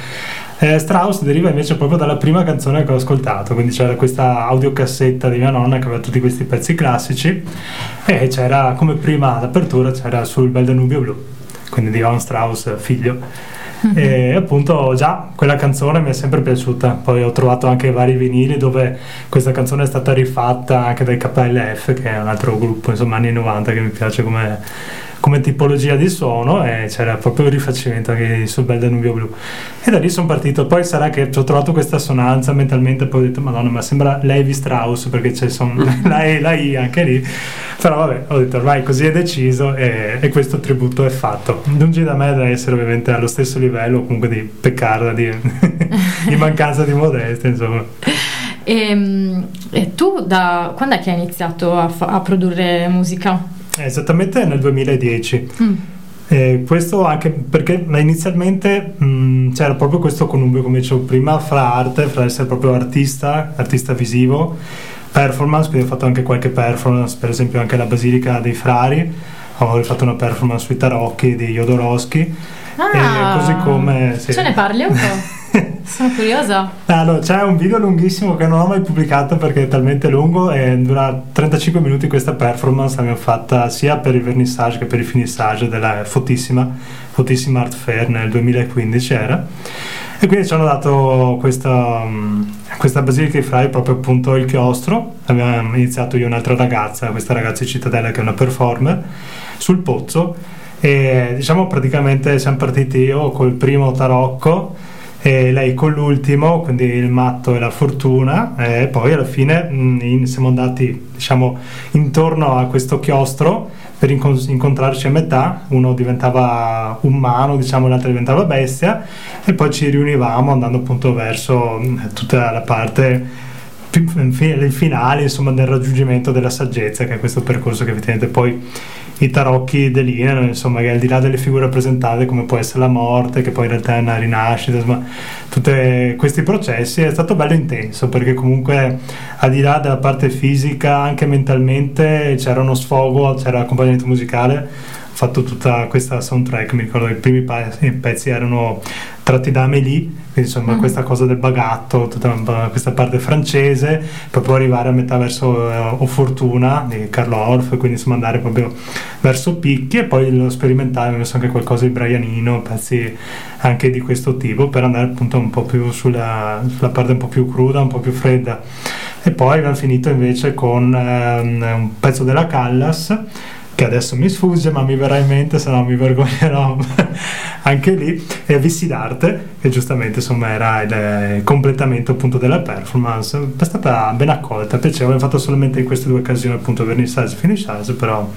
Eh, Strauss deriva invece proprio dalla prima canzone che ho ascoltato quindi c'era questa audiocassetta di mia nonna che aveva tutti questi pezzi classici e c'era come prima d'apertura c'era sul Bel Danubio Blu quindi di Johann Strauss figlio e appunto già quella canzone mi è sempre piaciuta. Poi ho trovato anche vari vinili dove questa canzone è stata rifatta anche dai KLF, che è un altro gruppo, insomma, anni 90 che mi piace come come tipologia di suono e c'era proprio il rifacimento anche sul bel Danubio blu. E da lì sono partito. Poi sarà che ho trovato questa sonanza mentalmente poi ho detto madonna ma sembra Levi Strauss perché c'è son, la E la I anche lì. Però vabbè ho detto ormai così è deciso e, e questo tributo è fatto lungi da me da essere ovviamente allo stesso livello comunque di peccarda di, di mancanza di modestia insomma. E, ehm, e, tu da quando è che hai iniziato a, fa, a produrre musica? Esattamente nel 2010. Mm. Eh, questo anche perché inizialmente mh, mm, c'era proprio questo connubio, come dicevo prima, fra arte, fra essere proprio artista, artista visivo, performance, quindi ho fatto anche qualche performance, per esempio anche la Basilica dei Frari, ho fatto una performance sui tarocchi di Jodorowsky. Ah, così come... Sì. Ce ne parli un po'? Sono curiosa. Allora, c'è un video lunghissimo che non ho mai pubblicato perché è talmente lungo e dura 35 minuti questa performance l'abbiamo fatta sia per il vernissage che per il finissage della fotissima, fotissima Art Fair nel 2015 era. E quindi ci hanno dato questa, questa Basilica di Frei proprio appunto il chiostro. Abbiamo iniziato io e un'altra ragazza, questa ragazza di Cittadella che è una performer, sul pozzo. E diciamo praticamente siamo partiti io col primo tarocco e lei con l'ultimo, quindi il matto e la fortuna, e poi alla fine mh, in, siamo andati diciamo intorno a questo chiostro per incon- incontrarci a metà, uno diventava umano, diciamo, l'altro diventava bestia e poi ci riunivamo andando appunto verso tutta la parte il finale insomma del raggiungimento della saggezza che è questo percorso che effettivamente poi i tarocchi delineano, insomma, che al di là delle figure rappresentate, come può essere la morte, che poi in realtà è una rinascita, insomma, tutti questi processi è stato bello intenso perché comunque al di là della parte fisica, anche mentalmente c'era uno sfogo, c'era accompagnamento musicale fatto tutta questa soundtrack, mi ricordo che i primi pezzi erano tratti da Amélie, quindi insomma mm. questa cosa del bagatto, tutta questa parte francese, per poi arrivare a metà verso uh, O Fortuna di Carlo Orff, quindi insomma andare proprio verso Picchi e poi lo sperimentare, ho messo anche qualcosa di Brianino, pezzi anche di questo tipo, per andare appunto un po' più sulla, sulla parte un po' più cruda, un po' più fredda. E poi abbiamo finito invece con um, un pezzo della Callas che adesso mi sfugge ma mi verrà in mente se no mi vergognerò. Anche lì e Vissi d'arte che giustamente insomma era il completamento appunto della performance è stata ben accolta, piacevole, ho fatto solamente in queste due occasioni appunto vernissage e finissage però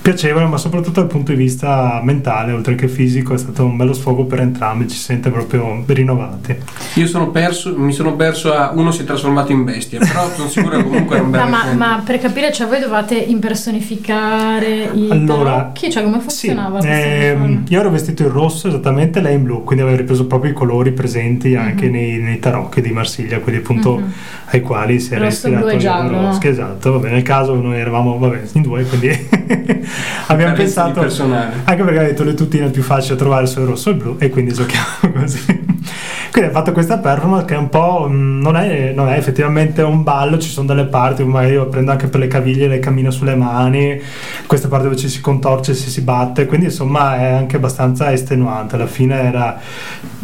piacevole ma soprattutto dal punto di vista mentale oltre che fisico è stato un bello sfogo per entrambi, ci si sente proprio rinnovati io sono perso, mi sono perso a uno si è trasformato in bestia però sono sicuro che comunque è un bel no, ma, ma per capire cioè voi dovete impersonificare i allora, tarocchi? Cioè come funzionava? Sì, ehm, io ero vestito in rosso esattamente, lei in blu, quindi avevo ripreso proprio i colori presenti anche mm-hmm. nei, nei, tarocchi di Marsiglia, quelli appunto mm-hmm. ai quali si era rosso, ispirato blu e giallo. No? Esatto, vabbè, nel caso noi eravamo vabbè, in due, quindi abbiamo pensato... Anche perché ha detto le tuttine è più facile trovare sul rosso e il blu e quindi giochiamo così. Quindi ha fatto questa performance che è un po'. Mm, non è, non è, effettivamente un ballo, ci sono delle parti, magari io prendo anche per le caviglie, le cammino sulle mani, queste parti dove ci si contorce, si si batte, quindi insomma è anche abbastanza estenuante. Alla fine era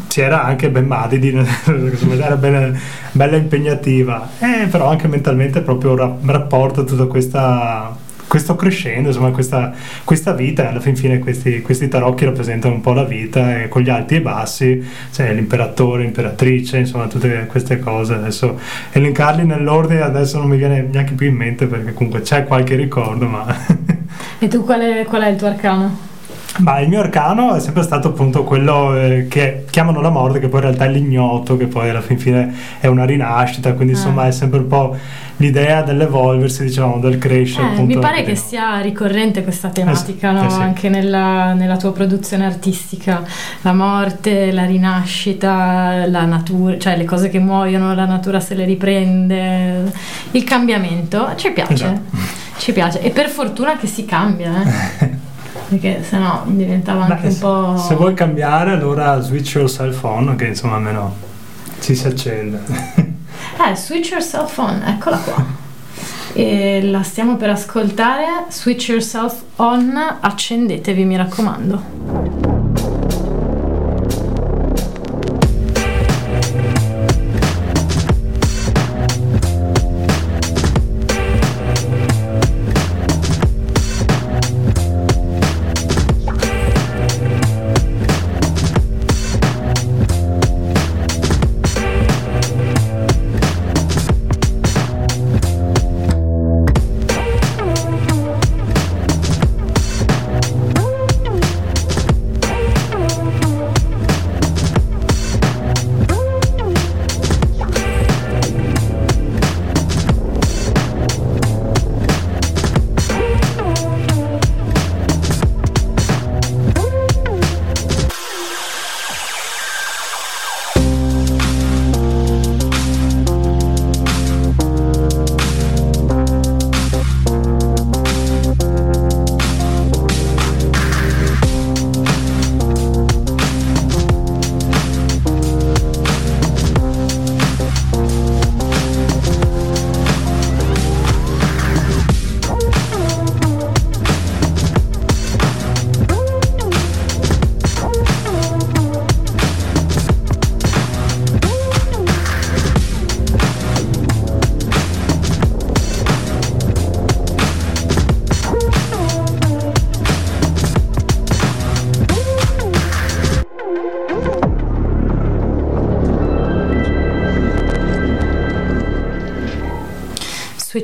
c'era anche Ben Madidi, era bella, bella impegnativa, eh, però anche mentalmente proprio ra- rapporto tutta questa questo crescendo, insomma questa, questa vita, alla fin fine questi, questi, tarocchi rappresentano un po' la vita e con gli alti e bassi, cioè l'imperatore, l'imperatrice, insomma tutte queste cose, adesso elencarli nell'ordine adesso non mi viene neanche più in mente perché comunque c'è qualche ricordo, ma... e tu qual è, qual è il tuo arcano? Ma il mio arcano è sempre stato appunto quello eh, che chiamano la morte, che poi in realtà è l'ignoto, che poi alla fin fine è una rinascita, quindi ah. insomma è sempre un po' l'idea dell'evolversi, diciamo, del crescere. Eh, mi pare che sia ricorrente questa tematica eh sì, no? eh sì. anche nella, nella, tua produzione artistica, la morte, la rinascita, la natura, cioè le cose che muoiono, la natura se le riprende, il cambiamento, ci piace, esatto. ci piace e per fortuna che si cambia. Eh. perché sennò diventava anche Beh, un po'... Se vuoi cambiare allora switch your cell phone che insomma almeno ci si accende. Eh, switch your cell phone, eccola qua. E la stiamo per ascoltare, switch yourself on, accendetevi mi raccomando.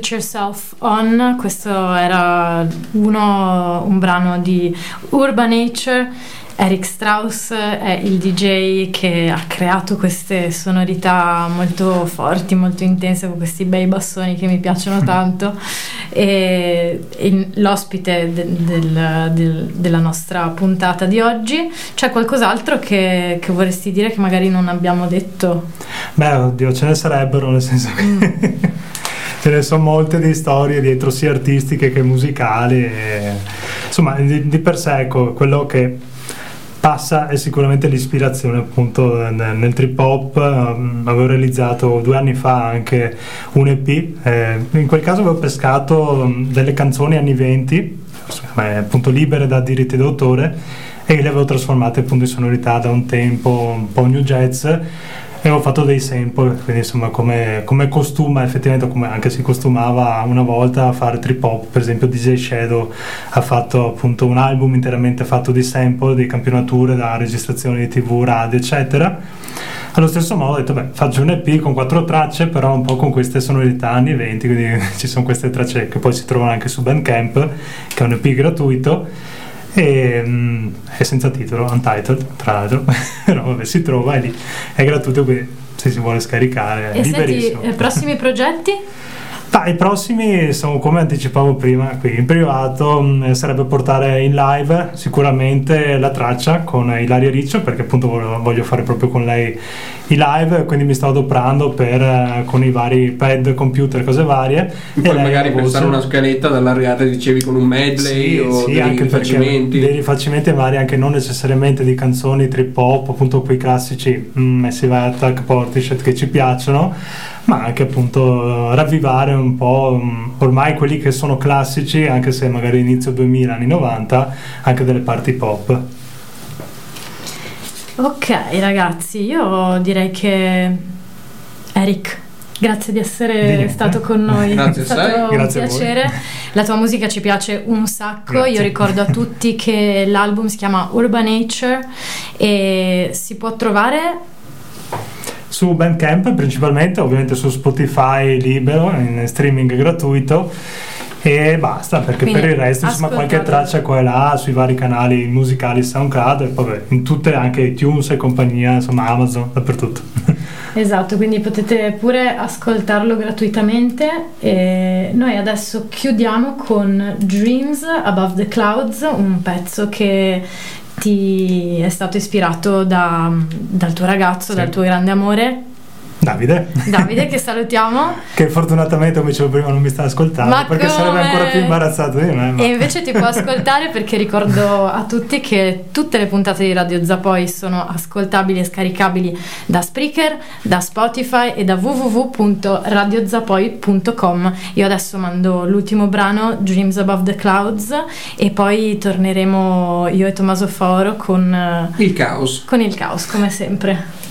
Switch Yourself On, questo era uno, un brano di Urban Nature. Eric Strauss è il DJ che ha creato queste sonorità molto forti, molto intense, con questi bei bassoni che mi piacciono tanto. E, e l'ospite de, del, del, della nostra puntata di oggi, c'è qualcos'altro che, che, vorresti dire che magari non abbiamo detto? Beh, oddio, ce ne sarebbero, nel senso che. Mm. ce ne sono molte di storie dietro sia artistiche che musicali e, insomma di, di, per sé ecco, quello che passa è sicuramente l'ispirazione appunto nel, trip hop. Um, avevo realizzato due anni fa anche un EP eh, in quel caso avevo pescato um, delle canzoni anni 20 appunto libere da diritti d'autore e le avevo trasformate appunto in sonorità da un tempo un po' new jazz e ho fatto dei sample, quindi insomma come, come costuma, effettivamente come anche si costumava una volta a fare trip hop, per esempio DJ Shadow ha fatto appunto un album interamente fatto di sample, di campionature da registrazioni di tv, radio eccetera. Allo stesso modo ho detto, beh, faccio un EP con quattro tracce, però un po' con queste sonorità anni 20, quindi ci sono queste tracce che poi si trovano anche su Bandcamp, che è un EP gratuito e um, è senza titolo, untitled tra l'altro, però vabbè si trova è lì, è gratuito quindi se si vuole scaricare è e liberissimo. Senti, prossimi progetti? Ah, I prossimi sono come anticipavo prima qui in privato mm, sarebbe portare in live sicuramente la traccia con Ilaria Riccio perché appunto voglio, voglio fare proprio con lei i live quindi mi sto adoperando per uh, con i vari pad, computer, cose varie. E poi magari pensare una scaletta dall'arriata dicevi con un medley sì, o sì, dei anche rifacimenti. dei rifacimenti vari anche non necessariamente di canzoni trip hop appunto quei classici mm, Massive Attack, Portishead che ci piacciono ma anche appunto ravvivare un po' mm, ormai quelli che sono classici, anche se magari inizio 2000, anni 90, anche delle parti pop. Ok ragazzi, io direi che Eric Grazie di essere di stato con noi. Grazie, è stato un piacere. La tua musica ci piace un sacco. Grazie. Io ricordo a tutti che l'album si chiama Urban Nature e si può trovare su Bandcamp principalmente, ovviamente su Spotify libero, in streaming gratuito e basta perché Quindi, per il resto insomma qualche ascoltate. traccia qua e là sui vari canali musicali SoundCloud e poi vabbè, in tutte anche iTunes e compagnia insomma Amazon dappertutto Esatto, quindi potete pure ascoltarlo gratuitamente e noi adesso chiudiamo con Dreams Above the Clouds, un pezzo che ti è stato ispirato da- dal tuo ragazzo, Sì. dal tuo grande amore, Davide Davide, che salutiamo. che fortunatamente come dicevo prima non mi sta ascoltando Ma perché sarebbe come? ancora più imbarazzato di me ma- E invece ti può ascoltare perché ricordo a tutti che tutte le puntate di Radio Zapoi sono ascoltabili e scaricabili da Spreaker, da Spotify e da www.radiozapoi.com. Io adesso mando l'ultimo brano, Dreams Above the Clouds, e poi torneremo io e Tommaso Foro con, Il caos. con il caos, come sempre.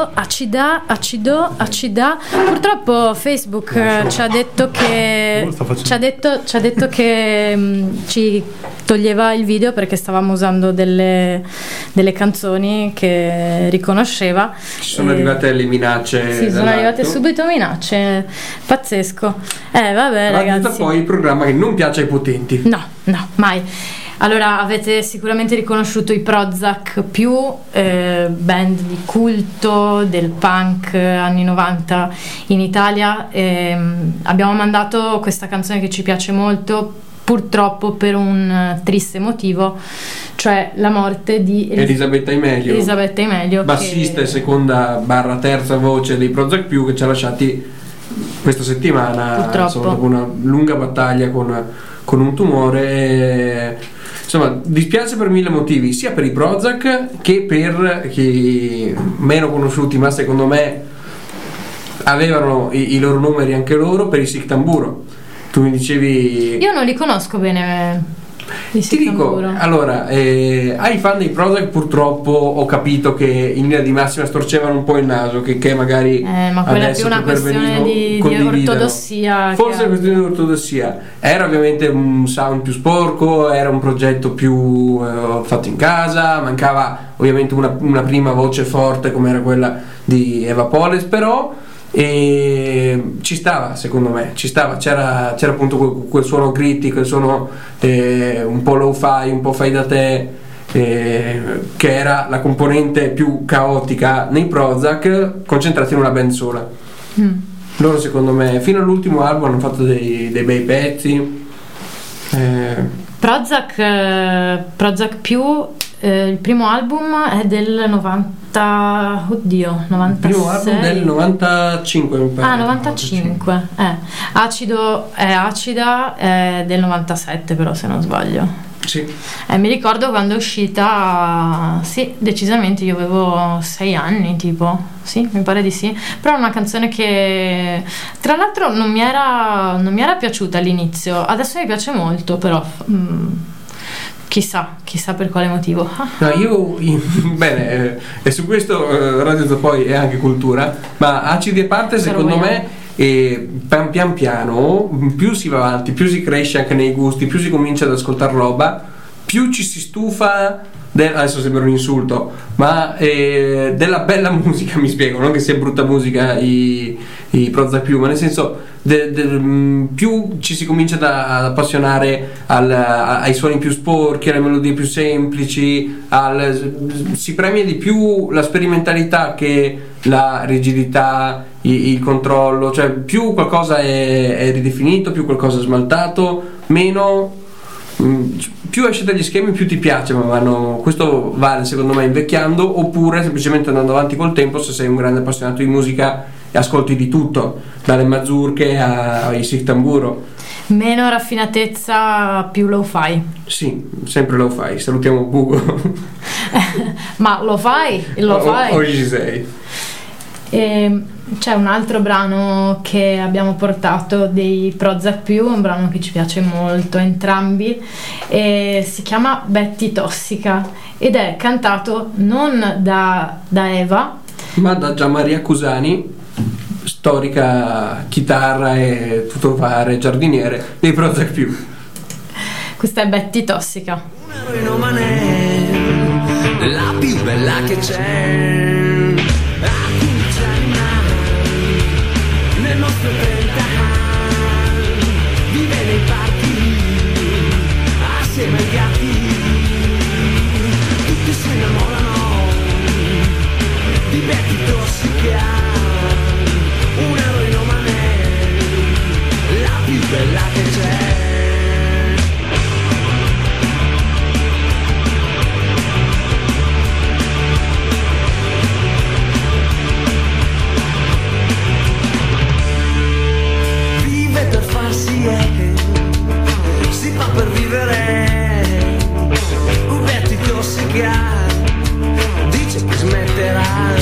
Acido, acida, acido, acida. Purtroppo Facebook eh, ci ha detto che ci ha detto, ci ha detto che mm, ci toglieva il video perché stavamo usando delle, delle canzoni che riconosceva. Ci sono E- arrivate le minacce. Sì, sono dall'alto. arrivate subito minacce. Pazzesco. Eh, vabbè, Ragazzi. ragazzi. poi il programma che non piace ai potenti. No, no, mai. Allora, avete sicuramente riconosciuto i Prozac più eh, band di culto del punk eh, anni 90 in Italia. Ehm, abbiamo mandato questa canzone che ci piace molto, purtroppo per un eh, triste motivo, cioè la morte di Elis- Elisabetta Imelio, Elisabetta Imelio. bassista che- e seconda barra terza voce dei Prozac più che ci ha lasciati questa settimana Purtroppo. insomma, dopo una lunga battaglia con, con un tumore. e, Insomma, dispiace per mille motivi, sia per i Prozac che per chi meno conosciuti, ma secondo me avevano i, i loro numeri anche loro per i Sic Tamburo. Tu mi dicevi Io non li conosco bene. Ti dico, allora, eh, ai fan dei Prozac purtroppo ho capito che in linea di massima storcevano un po' il naso, che, che magari Eh, ma quella è più una questione di- di ortodossia Forse è questione di ortodossia. Era ovviamente un sound più sporco, era un progetto più eh, fatto in casa, mancava ovviamente una, una prima voce forte come era quella di Eva Poles, però e ci stava secondo me ci stava. C'era, c'era appunto quel, quel suono critico quel suono eh, un po' low fi un po' fai da te eh, che era la componente più caotica nei Prozac concentrati in una band sola. Mm. loro secondo me fino all'ultimo album hanno fatto dei, dei bei pezzi. Eh, Prozac, eh, Prozac più eh, il primo album è del 90 oddio il 96 primo album del 95 mi pare. Ah 95 eh. acido è acida è del 97 però se non sbaglio. Sì. eh, mi ricordo quando è uscita sì decisamente io avevo 6 anni tipo. Sì mi pare di sì. Però è una canzone che tra l'altro non mi era, non mi era piaciuta all'inizio. Adesso mi piace molto però mm, chissà chissà per quale motivo. No, io bene, eh, e su questo eh, Radio poi è anche cultura, ma acidi a parte secondo me eh, pian, pian piano più si va avanti, più si cresce anche nei gusti, più si comincia ad ascoltare roba, più ci si stufa del- adesso sembra un insulto, ma eh, della bella musica mi spiego, non che sia brutta musica i, i Prozac più, ma nel senso de- de- mm, più ci si comincia da- ad appassionare al- a- ai suoni più sporchi, alle melodie più semplici, al- si premia di più la sperimentalità che la rigidità, i- il controllo, cioè più qualcosa è, è ridefinito, più qualcosa è smaltato, meno Mm, più esce dagli schemi più ti piace man mano questo vale secondo me invecchiando oppure semplicemente andando avanti col tempo se sei un grande appassionato di musica e ascolti di tutto dalle mazurche ai sic tamburo meno raffinatezza più lo fai. Sì sempre lo fai salutiamo Bugo. Ma lo fai? Lo O- fai? O Gisei E c'è un altro brano che abbiamo portato dei Prozac più, un brano che ci piace molto entrambi, e si chiama Betty Tossica ed è cantato non da, da Eva, ma da Gianmaria Cusani, storica chitarra e tutto fare giardiniere dei Prozac più. Questa è Betty Tossica. La più bella che c'è tossica dice che smetterà.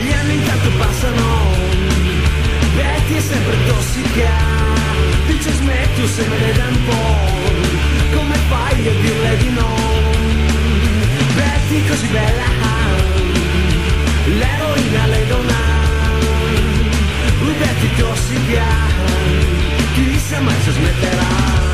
Gli anni intanto passano Betty è sempre tossica. Dice smetti o se me ne dà un po' come fai a dirle di no? Betty così bella l'eroina lei donna Liberty tossica Chissà mai se smetterà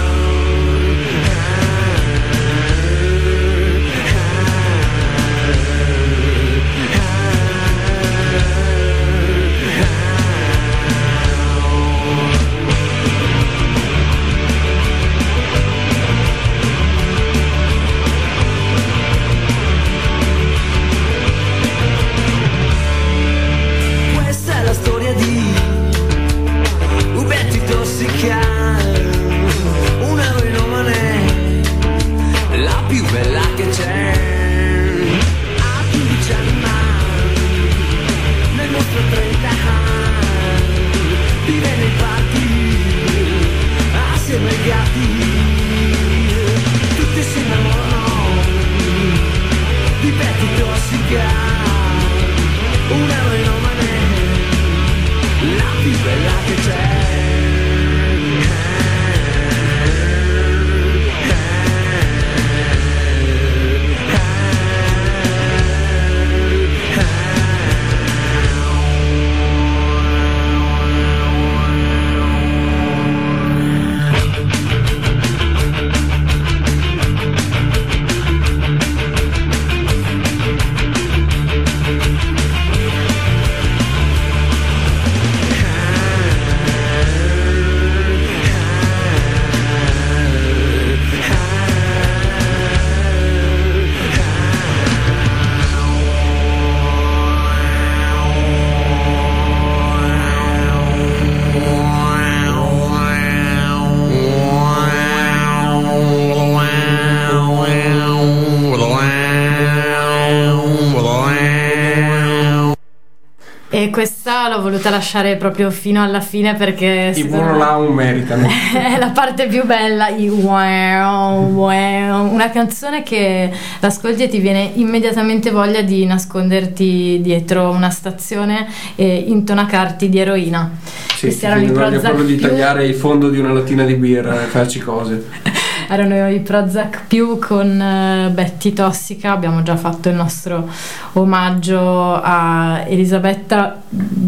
voluta lasciare proprio fino alla fine perché I Burlau meritano. è la parte più bella. i wow, wow. Una canzone che l'ascolti e ti viene immediatamente voglia di nasconderti dietro una stazione e intonacarti di eroina. Sì, sì, erano i sì, voglio Prozac proprio di più. tagliare il fondo di una lattina di birra e farci cose. Erano i Prozac più con eh, Betty Tossica, abbiamo già fatto il nostro omaggio a Elisabetta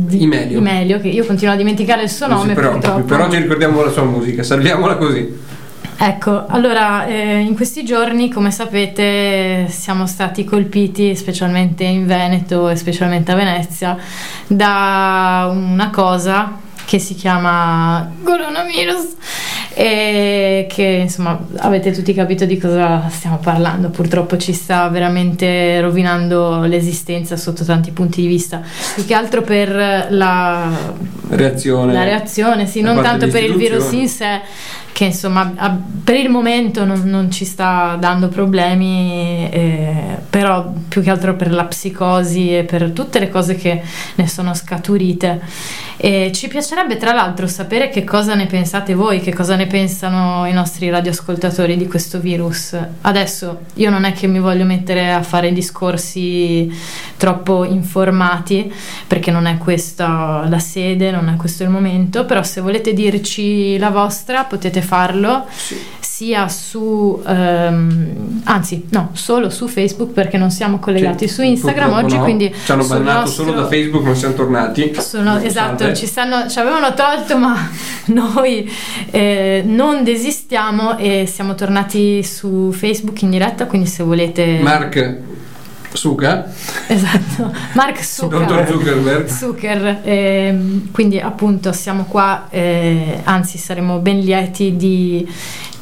di Imelio. che io continuo a dimenticare il suo Non nome purtroppo. per oggi ricordiamo la sua musica, salviamola così. Ecco, allora eh, in questi giorni, come sapete, siamo stati colpiti, specialmente in Veneto e specialmente a Venezia, da una cosa che si chiama coronavirus e che insomma avete tutti capito di cosa stiamo parlando purtroppo ci sta veramente rovinando l'esistenza sotto tanti punti di vista più che altro per la Reazione. la reazione, sì, non tanto per il virus in sé, che insomma a, per il momento non, non, ci sta dando problemi, eh, però più che altro per la psicosi e per tutte le cose che ne sono scaturite. E ci piacerebbe tra l'altro sapere che cosa ne pensate voi, che cosa ne pensano i nostri radioascoltatori di questo virus. Adesso io non è che mi voglio mettere a fare discorsi troppo informati, perché non è questa la sede, non è questo il momento, però se volete dirci la vostra potete farlo. Sì sia su, um, anzi no, solo su Facebook perché non siamo collegati sì, su Instagram oggi, no. quindi... Ci hanno bannato nostro... solo da Facebook ma siamo tornati. Sono, esatto, ci, stanno, ci avevano tolto ma noi eh, non desistiamo e siamo tornati su Facebook in diretta, quindi se volete... Mark, Suga. Esatto, Mark Zucker. Dottor Zuckerberg. Zucker. Eh, quindi appunto siamo qua, eh, anzi saremo ben lieti di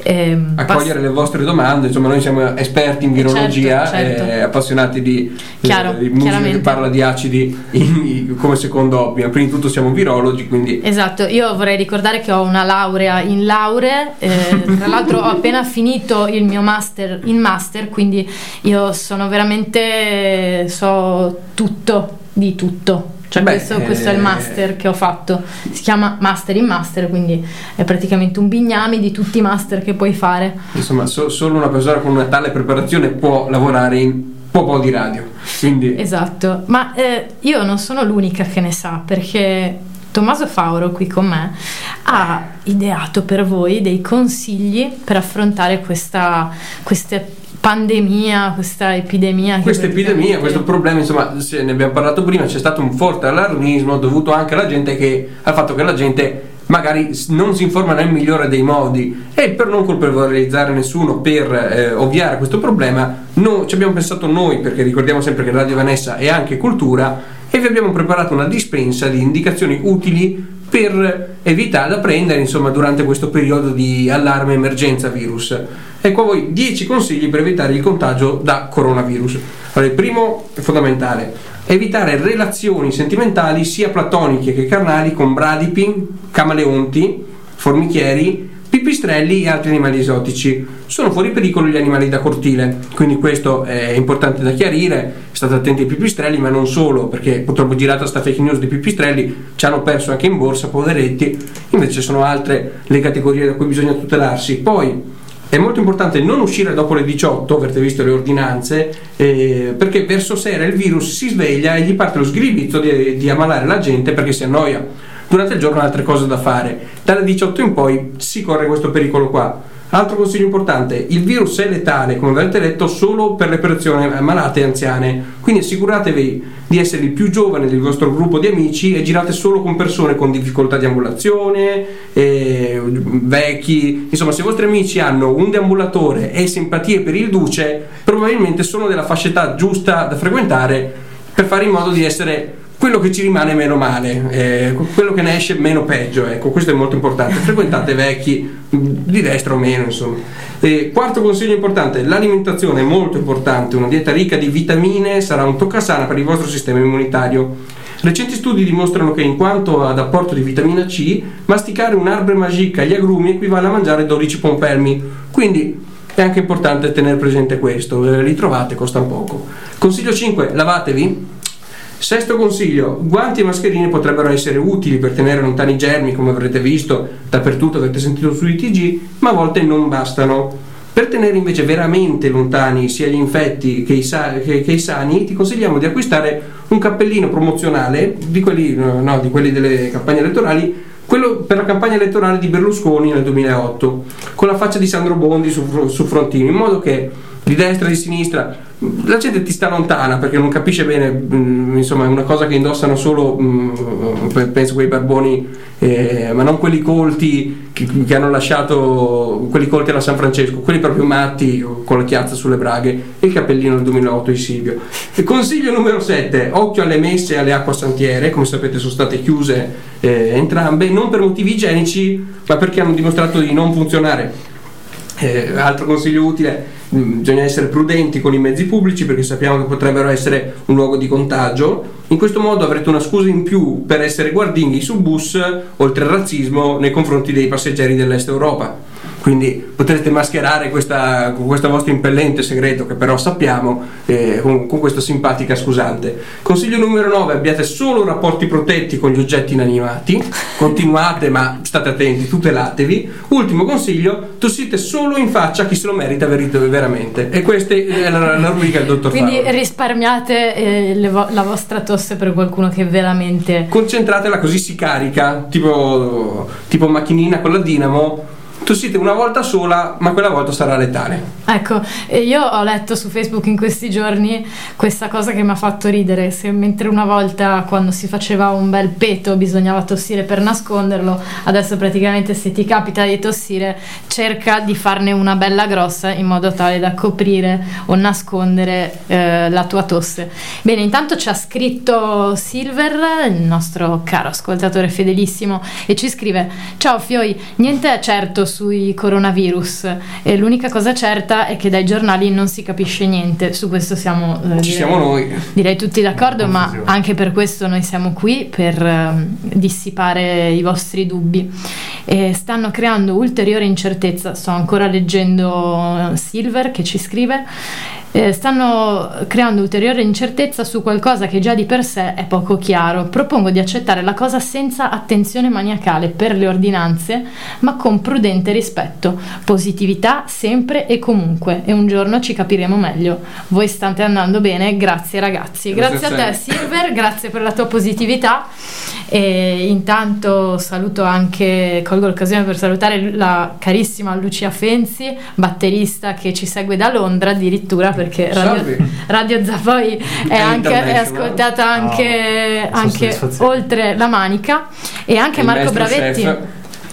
ehm, accogliere le vostre domande. Insomma, noi siamo esperti in virologia, certo, certo. Eh, appassionati di, Chiaro, eh, di musica che parla di acidi in, come secondo hobby. Prima di tutto siamo virologi, quindi... Esatto, io vorrei ricordare che ho una laurea in lauree, eh, tra l'altro ho appena finito il mio master in master, quindi io sono veramente, so tutto di tutto. Cioè Beh, questo, questo, è il eh, master che ho fatto, si chiama Master in Master, quindi è praticamente un bignami di tutti i master che puoi fare. Insomma, so, solo una persona con una tale preparazione può lavorare in po' po' di radio. Quindi... Esatto, ma eh, io non sono l'unica che ne sa perché Tommaso Fauro qui con me ha ideato per voi dei consigli per affrontare questa, queste pandemia, questa epidemia. Questa epidemia, questo problema, insomma, ne abbiamo parlato prima, c'è stato un forte allarmismo dovuto anche alla gente che, al fatto che la gente magari non si informa nel migliore dei modi e per non colpevolizzare nessuno per eh, ovviare questo problema no, ci abbiamo pensato noi perché ricordiamo sempre che Radio Vanessa è anche cultura e vi abbiamo preparato una dispensa di indicazioni utili per evitare da prendere insomma durante questo periodo di allarme emergenza virus Ecco a voi 10 consigli per evitare il contagio da coronavirus. Allora, il primo è fondamentale, evitare relazioni sentimentali sia platoniche che carnali con bradipi, camaleonti, formichieri, pipistrelli e altri animali esotici. Sono fuori pericolo gli animali da cortile, quindi questo è importante da chiarire. State attenti ai pipistrelli, ma non solo, perché purtroppo girata sta fake news dei pipistrelli, ci hanno perso anche in borsa, poveretti. Invece sono altre le categorie da cui bisogna tutelarsi. Poi è molto importante non uscire dopo le 18, avrete visto le ordinanze, eh, perché verso sera il virus si sveglia e gli parte lo sgribizzo di, di ammalare la gente perché si annoia. Durante il giorno ha altre cose da fare. Dalle 18 in poi si corre questo pericolo qua. Altro consiglio importante, il virus è letale, come avete letto, solo per le persone malate e anziane, quindi assicuratevi di essere il più giovane del vostro gruppo di amici e girate solo con persone con difficoltà di ambulazione, eh, vecchi, insomma se i vostri amici hanno un deambulatore e simpatie per il duce, probabilmente sono della fascia età giusta da frequentare per fare in modo di essere quello che ci rimane meno male, eh, quello che ne esce meno peggio, ecco, questo è molto importante. Frequentate vecchi di destra o meno, insomma. E quarto consiglio importante, l'alimentazione è molto importante, una dieta ricca di vitamine sarà un toccasana per il vostro sistema immunitario. Recenti studi dimostrano che in quanto ad apporto di vitamina C, masticare un'arbre magica agli agrumi equivale a mangiare 12 pompelmi, quindi è anche importante tenere presente questo, li trovate, costano poco. Consiglio 5, lavatevi Sesto consiglio, guanti e mascherine potrebbero essere utili per tenere lontani i germi, come avrete visto dappertutto, avete sentito sui TG, ma a volte non bastano. Per tenere invece veramente lontani sia gli infetti che i, sa- che, che i sani, ti consigliamo di acquistare un cappellino promozionale, di quelli, no, di quelli delle campagne elettorali, quello per la campagna elettorale di Berlusconi nel 2008, con la faccia di Sandro Bondi su, su frontino, in modo che di destra e di sinistra la gente ti sta lontana perché non capisce bene, mh, mm, insomma è una cosa che indossano solo, mh, mm, penso quei barboni, eh, ma non quelli colti che, che, hanno lasciato, quelli colti alla San Francesco, quelli proprio matti con la chiazza sulle braghe e il cappellino del 2008 di Silvio. E consiglio numero 7, occhio alle messe e alle acquasantiere, come sapete sono state chiuse eh, entrambe, non per motivi igienici ma perché hanno dimostrato di non funzionare. Eh, altro consiglio utile Mm, bisogna essere prudenti con i mezzi pubblici perché sappiamo che potrebbero essere un luogo di contagio. In questo modo avrete una scusa in più per essere guardinghi su bus, oltre al razzismo nei confronti dei passeggeri dell'Est Europa. Quindi potrete mascherare questa, con questo vostro impellente segreto che però sappiamo eh, con, con questa simpatica scusante. Consiglio numero 9, abbiate solo rapporti protetti con gli oggetti inanimati, continuate ma state attenti, tutelatevi. Ultimo consiglio, tossite solo in faccia a chi se lo merita ver- veramente. E questa è la, la rubrica del dottor Quindi Faro. risparmiate eh, vo- la vostra tosse per qualcuno che veramente... concentratela così si carica, tipo, tipo macchinina con la dinamo. Tossite una volta sola, ma quella volta sarà letale. Ecco, e io ho letto su Facebook in questi giorni questa cosa che mi ha fatto ridere. Se mentre una volta quando si faceva un bel peto bisognava tossire per nasconderlo, adesso praticamente se ti capita di tossire cerca di farne una bella grossa in modo tale da coprire o nascondere eh, la tua tosse. Bene, intanto ci ha scritto Silver, il nostro caro ascoltatore fedelissimo, e ci scrive: Ciao Fioi, niente è certo sui coronavirus. E l'unica cosa certa è che dai giornali non si capisce niente. Su questo siamo, eh, Ci direi- siamo noi. direi tutti d'accordo, ma anche per questo noi siamo qui per ehm, dissipare i vostri dubbi. E stanno creando ulteriore incertezza. Sto ancora leggendo eh, Silver che ci scrive. Eh, stanno creando ulteriore incertezza su qualcosa che già di per sé è poco chiaro. Propongo di accettare la cosa senza attenzione maniacale per le ordinanze, ma con prudente rispetto. Positività sempre e comunque, e un giorno ci capiremo meglio. Voi state andando bene, grazie ragazzi. Grazie Grazie, a te Silver, grazie per la tua positività. E intanto saluto anche, colgo l'occasione per salutare la carissima Lucia Fenzi, batterista che ci segue da Londra addirittura perché Radio. Radio Zavoi è, anche, è ascoltata anche, Oh, anche oltre la manica e anche Il Marco Bravetti. chef.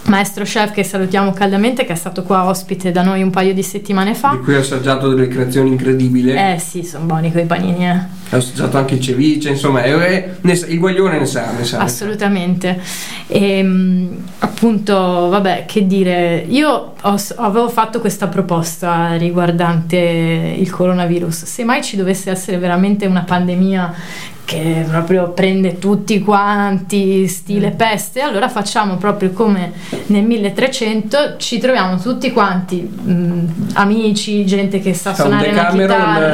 Maestro chef che salutiamo caldamente, che è stato qua ospite da noi un paio di settimane fa. Di cui ho assaggiato delle creazioni incredibili. Eh sì, sono buoni quei panini, eh. Ho assaggiato anche il ceviche, insomma, è- è- sa- il guaglione ne sa, ne sa. Assolutamente. E, mh, appunto, vabbè, che dire, io ho- avevo fatto questa proposta riguardante il coronavirus. Se mai ci dovesse essere veramente una pandemia che proprio prende tutti quanti, stile Mm. peste, allora facciamo proprio come nel 1300, ci troviamo tutti quanti, mh, amici, gente che sa un suonare la Decameron, chitarra, eh,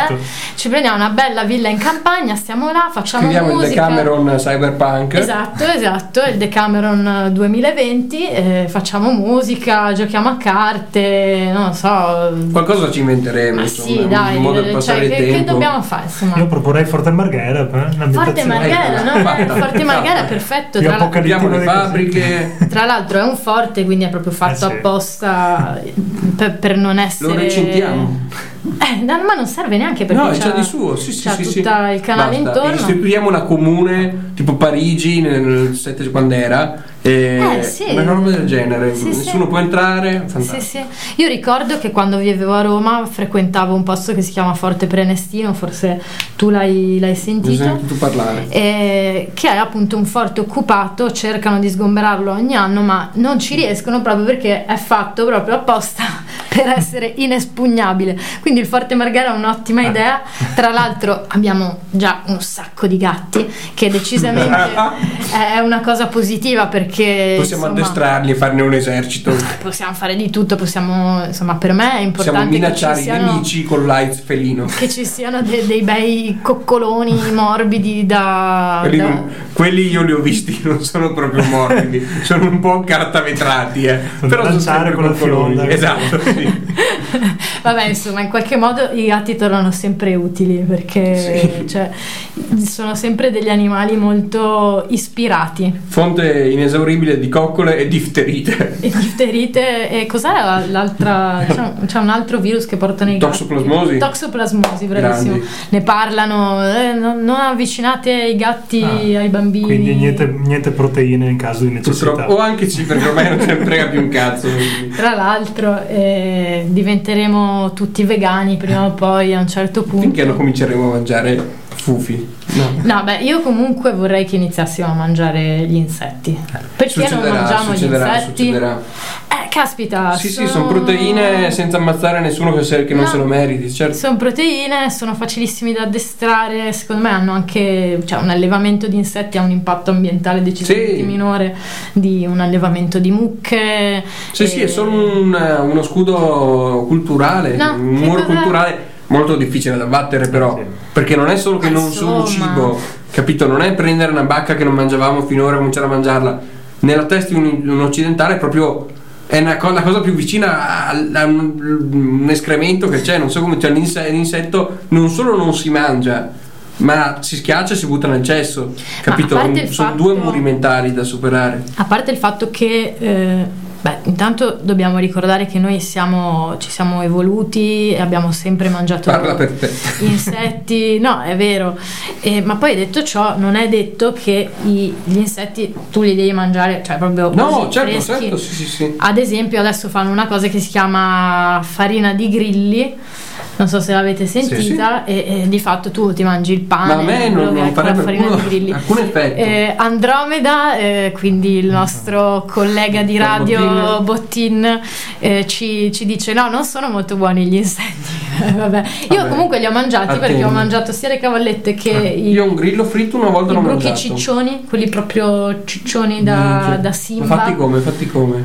esatto. eh. ci prendiamo una bella villa in campagna, stiamo là, facciamo Scriviamo il musica. Decameron Cyberpunk. Esatto, esatto, il Decameron 2020, eh, facciamo musica, giochiamo a carte, non lo so. Qualcosa ci inventeremo, Ma insomma, sì, dai, un modo per cioè, passare che, il che tempo. dobbiamo fare? Insomma. Io proporrei Forte Marghera, eh, Forte. Marghera, no? Fatta. Eh, Forte Marghera è perfetto. Più Tra, le fabbriche, tra l'altro è un forte, quindi è proprio fatto Eh sì. apposta per, per non essere. lo recintiamo. Eh, no, ma non serve neanche perché No, è c'ha, di suo, sì, sì, c'ha sì, tutto sì. il canale Basta. intorno. Istituiamo una comune, tipo Parigi, nel, nel 7 quando era, e Eh, sì. una roba del genere. Sì, Nessuno sì. può entrare, Sì, fantastico. sì. Io ricordo che quando vivevo a Roma frequentavo un posto che si chiama Forte Prenestino, forse tu l'hai, l'hai Ne ho sentito. sentito parlare. eh, che è appunto un forte occupato, cercano di sgomberarlo ogni anno, ma non ci riescono proprio perché è fatto proprio apposta per essere inespugnabile. Quindi il Forte Marghera è un'ottima idea. Tra l'altro abbiamo già un sacco di gatti, che decisamente è una cosa positiva perché Possiamo insomma, addestrarli e farne un esercito. possiamo fare di tutto, possiamo, insomma, per me è Possiamo importante che ci minacciare i siano, nemici con l'AIDS felino. che ci siano de- dei bei coccoloni morbidi da, Quelli, da- quelli io li ho visti, non sono proprio morbidi, sono un po' cartavetrati, eh. Però sono lanciare sempre con la coccoloni. Esatto, Sí. Vabbè, insomma, in qualche modo i gatti tornano sempre utili perché Sì. cioè, sono sempre degli animali molto ispirati. Fonte inesauribile di coccole e difterite. E difterite e cos'è l'altra? C'è, c'è un altro virus che portano i gatti. Toxoplasmosi? Toxoplasmosi, bravissimo. Grandi. Ne parlano, eh, non, non avvicinate i gatti Ah, ai bambini. Quindi niente, niente proteine in caso di necessità. Purtroppo, o anche sì, perché ormai non ce ne frega più un cazzo. Tra l'altro eh, diventeremo tutti vegani prima o poi a un certo punto. Finché non cominceremo a mangiare fufi. No. No, beh, io comunque vorrei che iniziassimo a mangiare gli insetti. Perché non Succederà, mangiamo succederà, gli insetti? succederà. Eh, caspita. Sì, sì, sono proteine senza ammazzare nessuno che, se- che non No. se lo meriti, certo. Sono proteine, sono facilissimi da addestrare, secondo me hanno anche, cioè un allevamento di insetti ha un impatto ambientale decisamente Sì. minore di un allevamento di mucche. Sì, e- sì, è solo un- uno scudo culturale, No, un muro culturale molto difficile da battere però, Sì. perché non è solo che Ma non sono cibo, capito? Non è prendere una bacca che non mangiavamo finora e cominciare a mangiarla. Nella testa di un, un occidentale è proprio è una co- la cosa più vicina a, a un, un escremento che c'è, non so come, cioè l'inse- l'insetto non solo non si mangia, ma si schiaccia e si butta nel cesso, capito? Sono fatto- due muri mentali da superare. A parte il fatto che, eh, beh, intanto dobbiamo ricordare che noi siamo, ci siamo evoluti e abbiamo sempre mangiato insetti, no, è vero, Eh, ma poi detto ciò, non è detto che i- gli insetti tu li devi mangiare, cioè proprio No, certo, freschi. certo, sì, sì, sì. Ad esempio, adesso fanno una cosa che si chiama farina di grilli. Non so se l'avete sentita, E, e di fatto tu ti mangi il pane Ma a me non, non farebbe farina alcuno, di grilli. alcun effetto. Eh, Andromeda, eh, quindi il nostro collega di radio Bottin, eh, ci, ci dice: No, non sono molto buoni gli insetti. Vabbè. Io Vabbè. comunque li ho mangiati perché Attendo. ho mangiato sia le cavallette che i, Io un grillo fritto una volta i l'ho bruchi mangiato. ciccioni, quelli proprio ciccioni da, Minchia. da Ma Simba. fatti come, fatti come.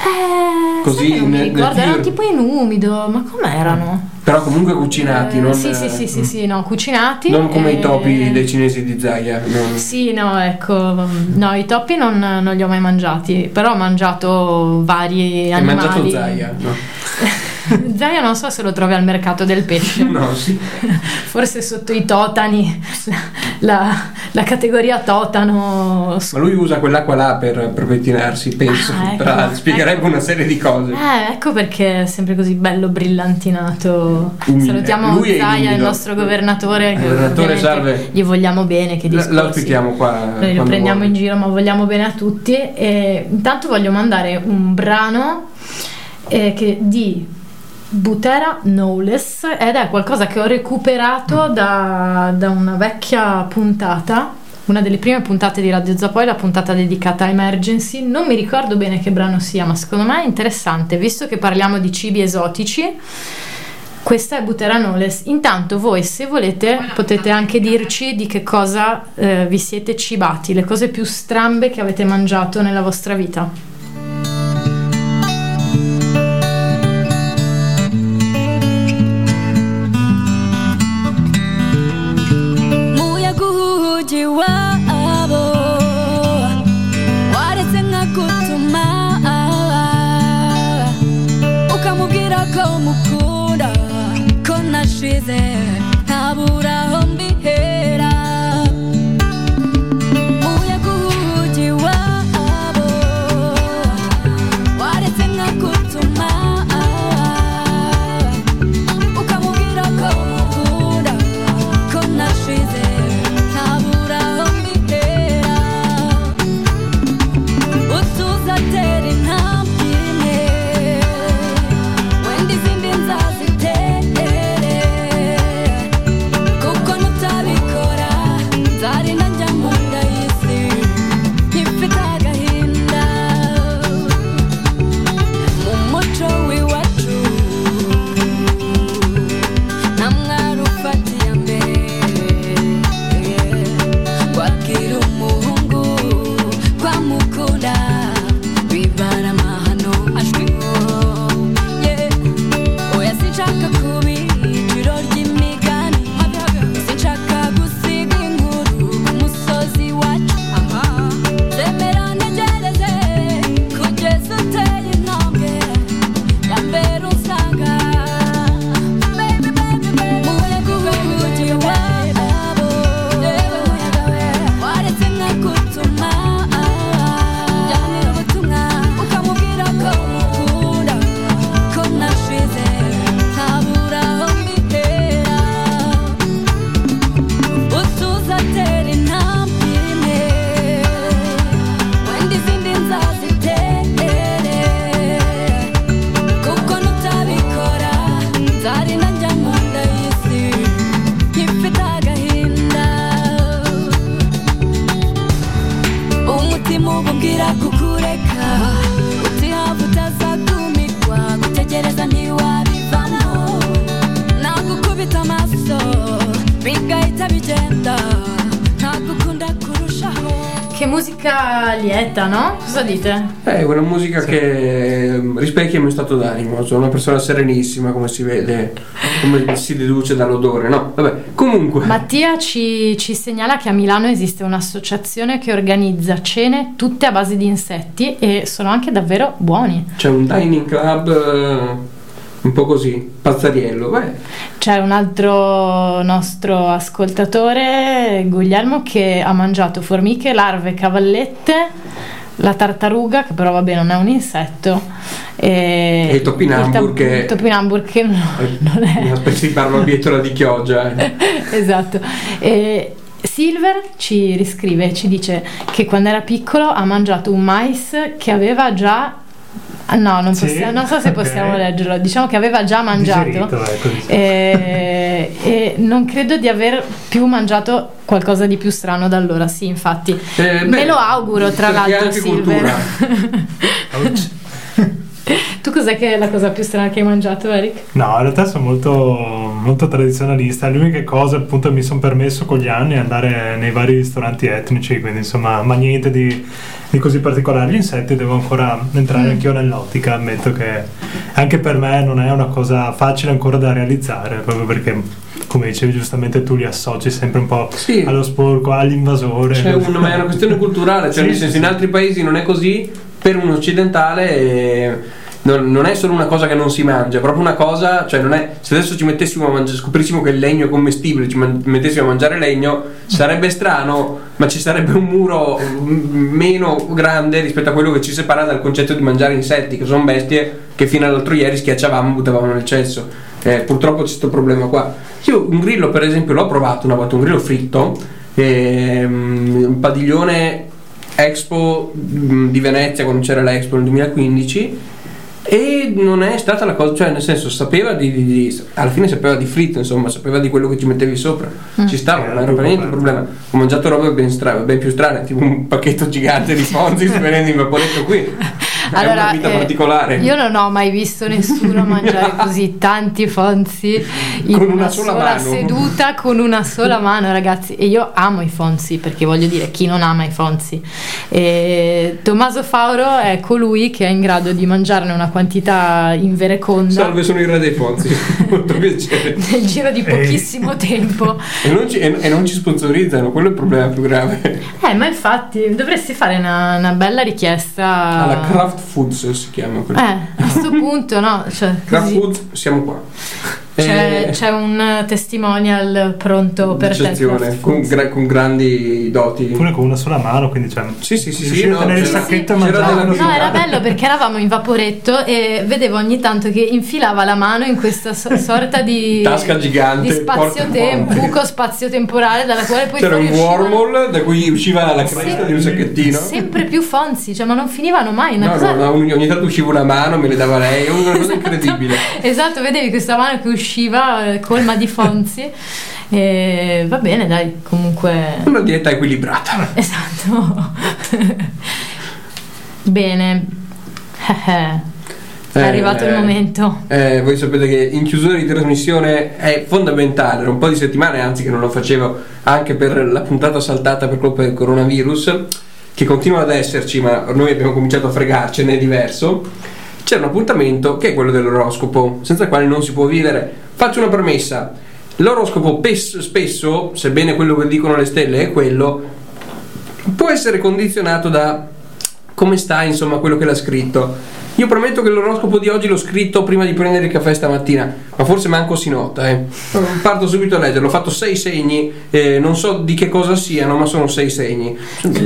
Eh, Così non mi ricordo, erano tipo in umido, ma com'erano? Però comunque cucinati, Eh, non, sì, sì, sì, sì, sì, no, cucinati. non come i eh, topi dei cinesi di Zaya. non- Sì, no, ecco, no, i topi non, non li ho mai mangiati, però ho mangiato vari Hai animali. mangiato Zaya? No. Zaia non so se lo trovi al mercato del pesce. No, sì. Forse sotto i totani, la, la categoria totano. Ma lui usa quell'acqua là per, per pettinarsi, penso. Ah, ecco, Tra- spiegherebbe ecco. una serie di cose. Eh, ecco perché è sempre così bello brillantinato. Umile. Salutiamo Zaia, il nostro governatore. che Governatore, salve. Gli vogliamo bene, che discorsi. lo ospitiamo qua. Noi lo prendiamo vuole. in giro, ma vogliamo bene a tutti. E intanto voglio mandare un brano eh, che di Butera Knowles ed è qualcosa che ho recuperato da, da una vecchia puntata. Una delle prime puntate di Radio Zapoi, la puntata dedicata a Emergency. Non mi ricordo bene che brano sia, ma secondo me è interessante, visto che parliamo di cibi esotici. Questa è Butera Knowles. Intanto voi, se volete, potete anche dirci di che cosa eh, vi siete cibati, le cose più strambe che avete mangiato nella vostra vita. kama ukunda kona shize. Cosa dite? È una musica che eh, rispecchia il mio stato d'animo. Sono una persona serenissima, come si vede, come si deduce dall'odore, no? Vabbè, comunque. Mattia ci, ci segnala che a Milano esiste un'associazione che organizza cene tutte a base di insetti e sono anche davvero buoni. C'è un dining club eh, un po' così, pazzariello. Beh, C'è un altro nostro ascoltatore, Guglielmo, che ha mangiato formiche, larve, cavallette, la tartaruga, che però vabbè non è un insetto, e, E topinambur che- topinambur che no- non è... una specie di barbabietola di chioggia. eh. esatto. E Silver ci riscrive, ci dice che quando era piccolo ha mangiato un mais che aveva già. Ah, No, non, Sì? possiamo- non so se Ok. possiamo leggerlo. Diciamo che aveva già mangiato. Digerito, ecco, diciamo. E, e non credo di aver più mangiato qualcosa di più strano da allora. Sì, infatti. Eh, Me beh, lo auguro, tra l'altro, Silver. Tu cos'è che è la cosa più strana che hai mangiato, Eric? No, in realtà sono molto, molto tradizionalista. Le uniche cose appunto mi sono permesso con gli anni è andare nei vari ristoranti etnici, quindi insomma, ma niente di, di così particolare. Gli insetti devo ancora entrare Mm. anch'io nell'ottica, ammetto che anche per me non è una cosa facile ancora da realizzare, proprio perché come dicevi giustamente tu li associ sempre un po' Sì. allo sporco, all'invasore. C'è un- ma è una questione culturale, cioè Sì, nel senso sì. in altri paesi non è così, per un occidentale eh, non, non è solo una cosa che non si mangia, è proprio una cosa, cioè non è, se adesso ci mettessimo a mangiare, scoprissimo che il legno è commestibile, ci man- mettessimo a mangiare legno, sarebbe strano, ma ci sarebbe un muro mm, meno grande rispetto a quello che ci separa dal concetto di mangiare insetti, che sono bestie che fino all'altro ieri schiacciavamo e buttavamo nel cesso. Eh, purtroppo c'è questo problema qua. Io un grillo, per esempio, l'ho provato una volta, un grillo fritto, ehm, un padiglione Expo mm, di Venezia quando c'era l'Expo nel 2015 e non è stata la cosa, cioè nel senso sapeva di, di- di- alla fine sapeva di fritto, insomma, sapeva di quello che ci mettevi sopra. Ci stava, non era per niente un problema. Ho mangiato robe ben, stra- ben più strane, tipo un pacchetto gigante di Fonzi venendo in vaporetto qui. È una vita eh, particolare. Io non ho mai visto nessuno mangiare così tanti fonzi in Con una, una sola sola, mano. seduta con una sola mano, ragazzi. E io amo i fonzi perché voglio dire, chi non ama i fonzi? E Tommaso Fauro è colui che è in grado di mangiarne una quantità invereconda Salve, sono il re dei Fonzi, molto piacere. nel giro di Ehi. pochissimo tempo. E non, ci, e- e non ci sponsorizzano, quello è il problema più grave. Eh, ma infatti dovresti fare una, una bella richiesta. Alla Craft Foods si chiama quello. Eh, a questo punto no, cioè, Craft. Foods, siamo qua. C'è, Eh, c'è un testimonial pronto per te. con, gra- con grandi doti. Pure con una sola mano, quindi cioè, Sì, sì, sì, sì, no, tenere il sacchetto c'era mangiare No, era bello perché eravamo in vaporetto e vedevo ogni tanto che infilava la mano in questa so- sorta di Tasca gigante, di spazio-tempo, buco spazio-temporale dalla quale poi C'era un wormhole da cui usciva la cresta Sì. di un sacchettino. sempre più fonzi, cioè ma non finivano mai, una No, cosa no, no, ogni, ogni tanto usciva una mano, me le dava lei, è una cosa incredibile. Esatto, vedevi questa mano che usciva eh, colma di fonzi. E va bene, dai, comunque. Una dieta equilibrata. Esatto. bene. È Eh, arrivato il eh, momento. Eh, voi sapete che in chiusura di trasmissione è fondamentale, era un po' di settimane anzi che non lo facevo anche per la puntata saltata per colpa del coronavirus, che continua ad esserci, ma noi abbiamo cominciato a fregarcene, è diverso. C'è un appuntamento che è quello dell'oroscopo, senza il quale non si può vivere. Faccio una premessa: l'oroscopo pes- spesso, sebbene quello che dicono le stelle è quello, può essere condizionato da come sta, insomma, quello che l'ha scritto. Io prometto che l'oroscopo di oggi l'ho scritto prima di prendere il caffè stamattina, ma forse manco si nota, eh. Parto subito a leggerlo, ho fatto sei segni, eh, non so di che cosa siano, ma sono sei segni.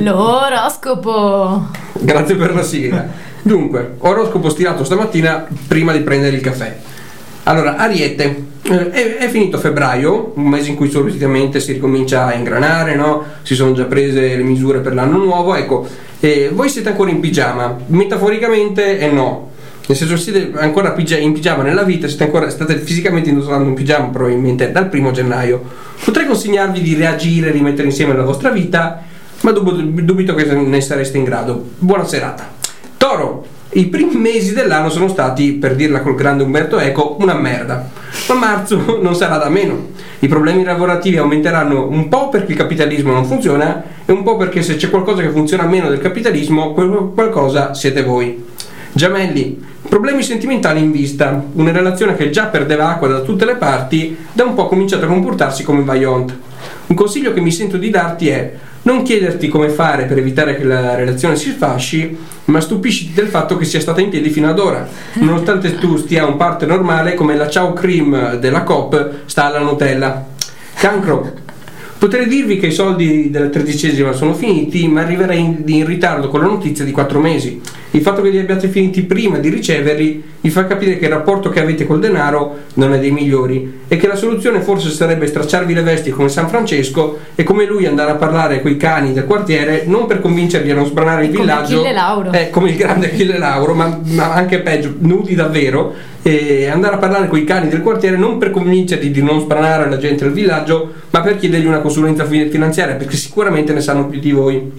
L'oroscopo. Grazie per la sigla. Dunque, oroscopo stilato stamattina prima di prendere il caffè. Allora, Ariete, eh, è, è finito febbraio, un mese in cui solitamente si ricomincia a ingranare, no? Si sono già prese le misure per l'anno nuovo, ecco, eh, voi siete ancora in pigiama, metaforicamente eh no. Nel senso siete ancora in pigiama nella vita, siete ancora, state fisicamente indossando un pigiama probabilmente dal primo gennaio. Potrei consigliarvi di reagire, rimettere insieme la vostra vita, ma dub- dubito che ne sareste in grado. Buona serata. Toro, i primi mesi dell'anno sono stati, per dirla col grande Umberto Eco, una merda. ma marzo non sarà da meno. I problemi lavorativi aumenteranno un po' perché il capitalismo non funziona e un po' perché se c'è qualcosa che funziona meno del capitalismo, qualcosa siete voi. Giamelli, problemi sentimentali in vista. Una relazione che già perdeva acqua da tutte le parti, da un po' cominciato a comportarsi come Vaillant. Un consiglio che mi sento di darti è non chiederti come fare per evitare che la relazione si sfasci, ma stupisciti del fatto che sia stata in piedi fino ad ora, nonostante tu stia un parte normale come la ciao cream della COP sta alla Nutella. Cancro. Potrei dirvi che i soldi della tredicesima sono finiti, ma arriverei in, in ritardo con la notizia di quattro mesi. Il fatto che li abbiate finiti prima di riceverli vi fa capire che il rapporto che avete col denaro non è dei migliori e che la soluzione forse sarebbe stracciarvi le vesti come San Francesco e come lui andare a parlare coi cani del quartiere non per convincerli a non sbranare il Come villaggio eh, come il grande Achille Lauro ma, ma anche peggio nudi davvero e andare a parlare con i cani del quartiere non per convincerli di non spranare la gente del villaggio ma per chiedergli una consulenza fi- finanziaria perché sicuramente ne sanno più di voi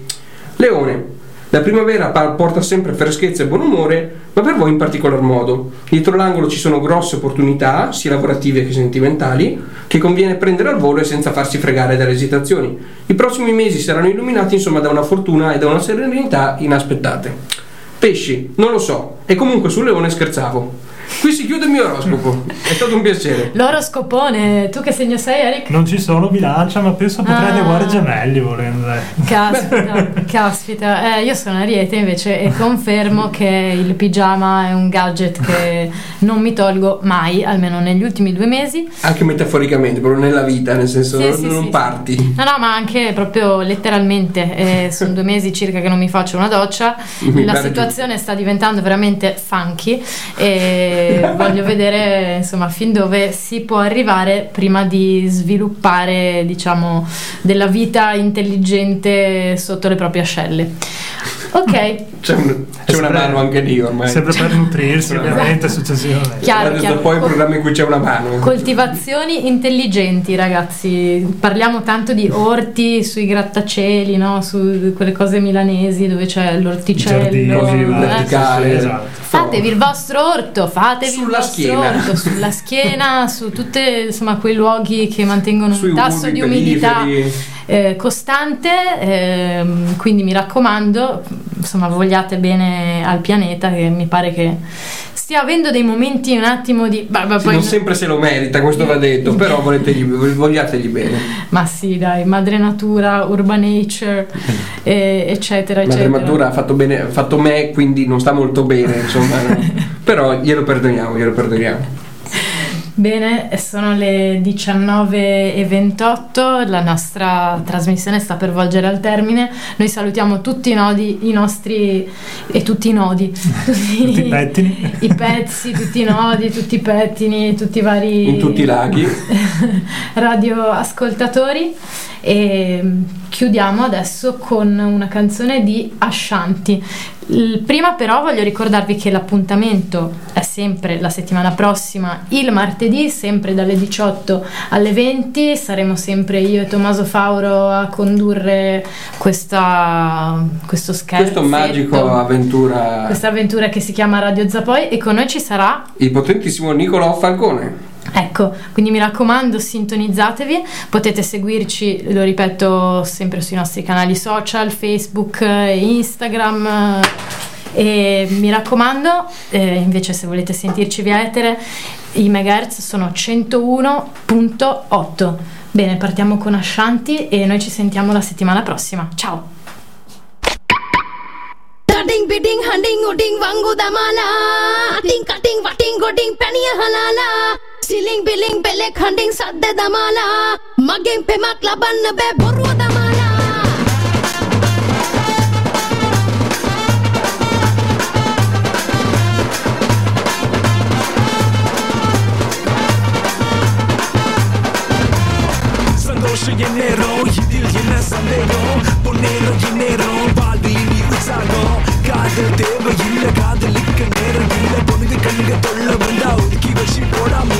Leone la primavera porta sempre freschezza e buon umore, ma per voi in particolar modo. Dietro l'angolo ci sono grosse opportunità, sia lavorative che sentimentali, che conviene prendere al volo e senza farsi fregare dalle esitazioni. I prossimi mesi saranno illuminati insomma da una fortuna e da una serenità inaspettate. Pesci, non lo so, e comunque sul leone scherzavo. Qui si chiude il mio oroscopo, è stato un piacere. L'oroscopone, tu che segno sei Eric? Non ci sono bilancia, ma penso potrei Ah. adeguare gemelli volendo. dai. Caspita, caspita. Eh, io sono Ariete invece e confermo che il pigiama è un gadget che non mi tolgo mai, almeno negli ultimi due mesi. Anche metaforicamente, proprio nella vita, nel senso Sì, non, sì, non sì, parti. No, no, ma anche proprio letteralmente. eh, sono due mesi circa che non mi faccio una doccia. Mi La situazione sta diventando veramente funky e voglio vedere insomma fin dove si può arrivare prima di sviluppare, diciamo, della vita intelligente sotto le proprie ascelle. Ok, C'è, un- c'è una mano anche lì ormai. Sempre per nutrirsi, ovviamente, successivamente. chiaro, chiaro. poi il programma in cui c'è una mano. Coltivazioni intelligenti, ragazzi. Parliamo tanto di orti sui grattacieli, no? su quelle cose milanesi dove c'è l'orticello. Giardini, Così, eh. verticale. Esatto. Fatevi il vostro orto, fatevi Sulla il vostro schiena. orto sulla schiena, su tutti quei luoghi che mantengono Sui un tasso di umidità eh, costante. ehm, quindi mi raccomando, insomma, vogliate bene al pianeta che mi pare che stia avendo dei momenti un attimo di. bah, bah, Sì, poi- non sempre se lo merita, questo va detto, però voletegli- vogliategli bene. Ma sì, dai, madre natura, urban nature, eh, eccetera, Madre eccetera. Matura ha fatto, bene, ha fatto me, quindi non sta molto bene, insomma. però glielo perdoniamo, glielo perdoniamo. Bene, sono le 19.28, la nostra trasmissione sta per volgere al termine. Noi salutiamo tutti i nodi, i nostri e tutti i nodi, tutti, Tutti i pettini. i pezzi, tutti i nodi, tutti i pettini, tutti i vari In tutti i laghi. radioascoltatori e chiudiamo adesso con una canzone di Ashanti. Il- Prima però voglio ricordarvi che l'appuntamento è sempre la settimana prossima, il martedì, sempre dalle 18 alle 20. Saremo sempre io e Tommaso Fauro a condurre questa, questo scherzo. Questo magico avventura. Questa avventura che si chiama Radio Zapoi e con noi ci sarà Il potentissimo Nicolò Falcone. Ecco, quindi mi raccomando, sintonizzatevi, potete seguirci, lo ripeto, sempre sui nostri canali social, Facebook e Instagram. E mi raccomando, eh, invece se volete sentirci via etere, i megahertz sono 101.8. Bene, partiamo con Ashanti e noi ci sentiamo la settimana prossima. Ciao! Ding bidding hunting uding wangu damala Ting cutting watting godding penny halala Siling biling belek handing sadde damala Maging pemak labanne be boru damala Sandoşu yenero, yidil yine sandero Bonero yenero, valdiğini uçago உற்சாகம் காதல் தேவை இல்ல காதலிக்க நேரம் இல்ல. பொழுது கண்ணுங்க தொல்ல வந்தா ஒதுக்கி வச்சு போடாம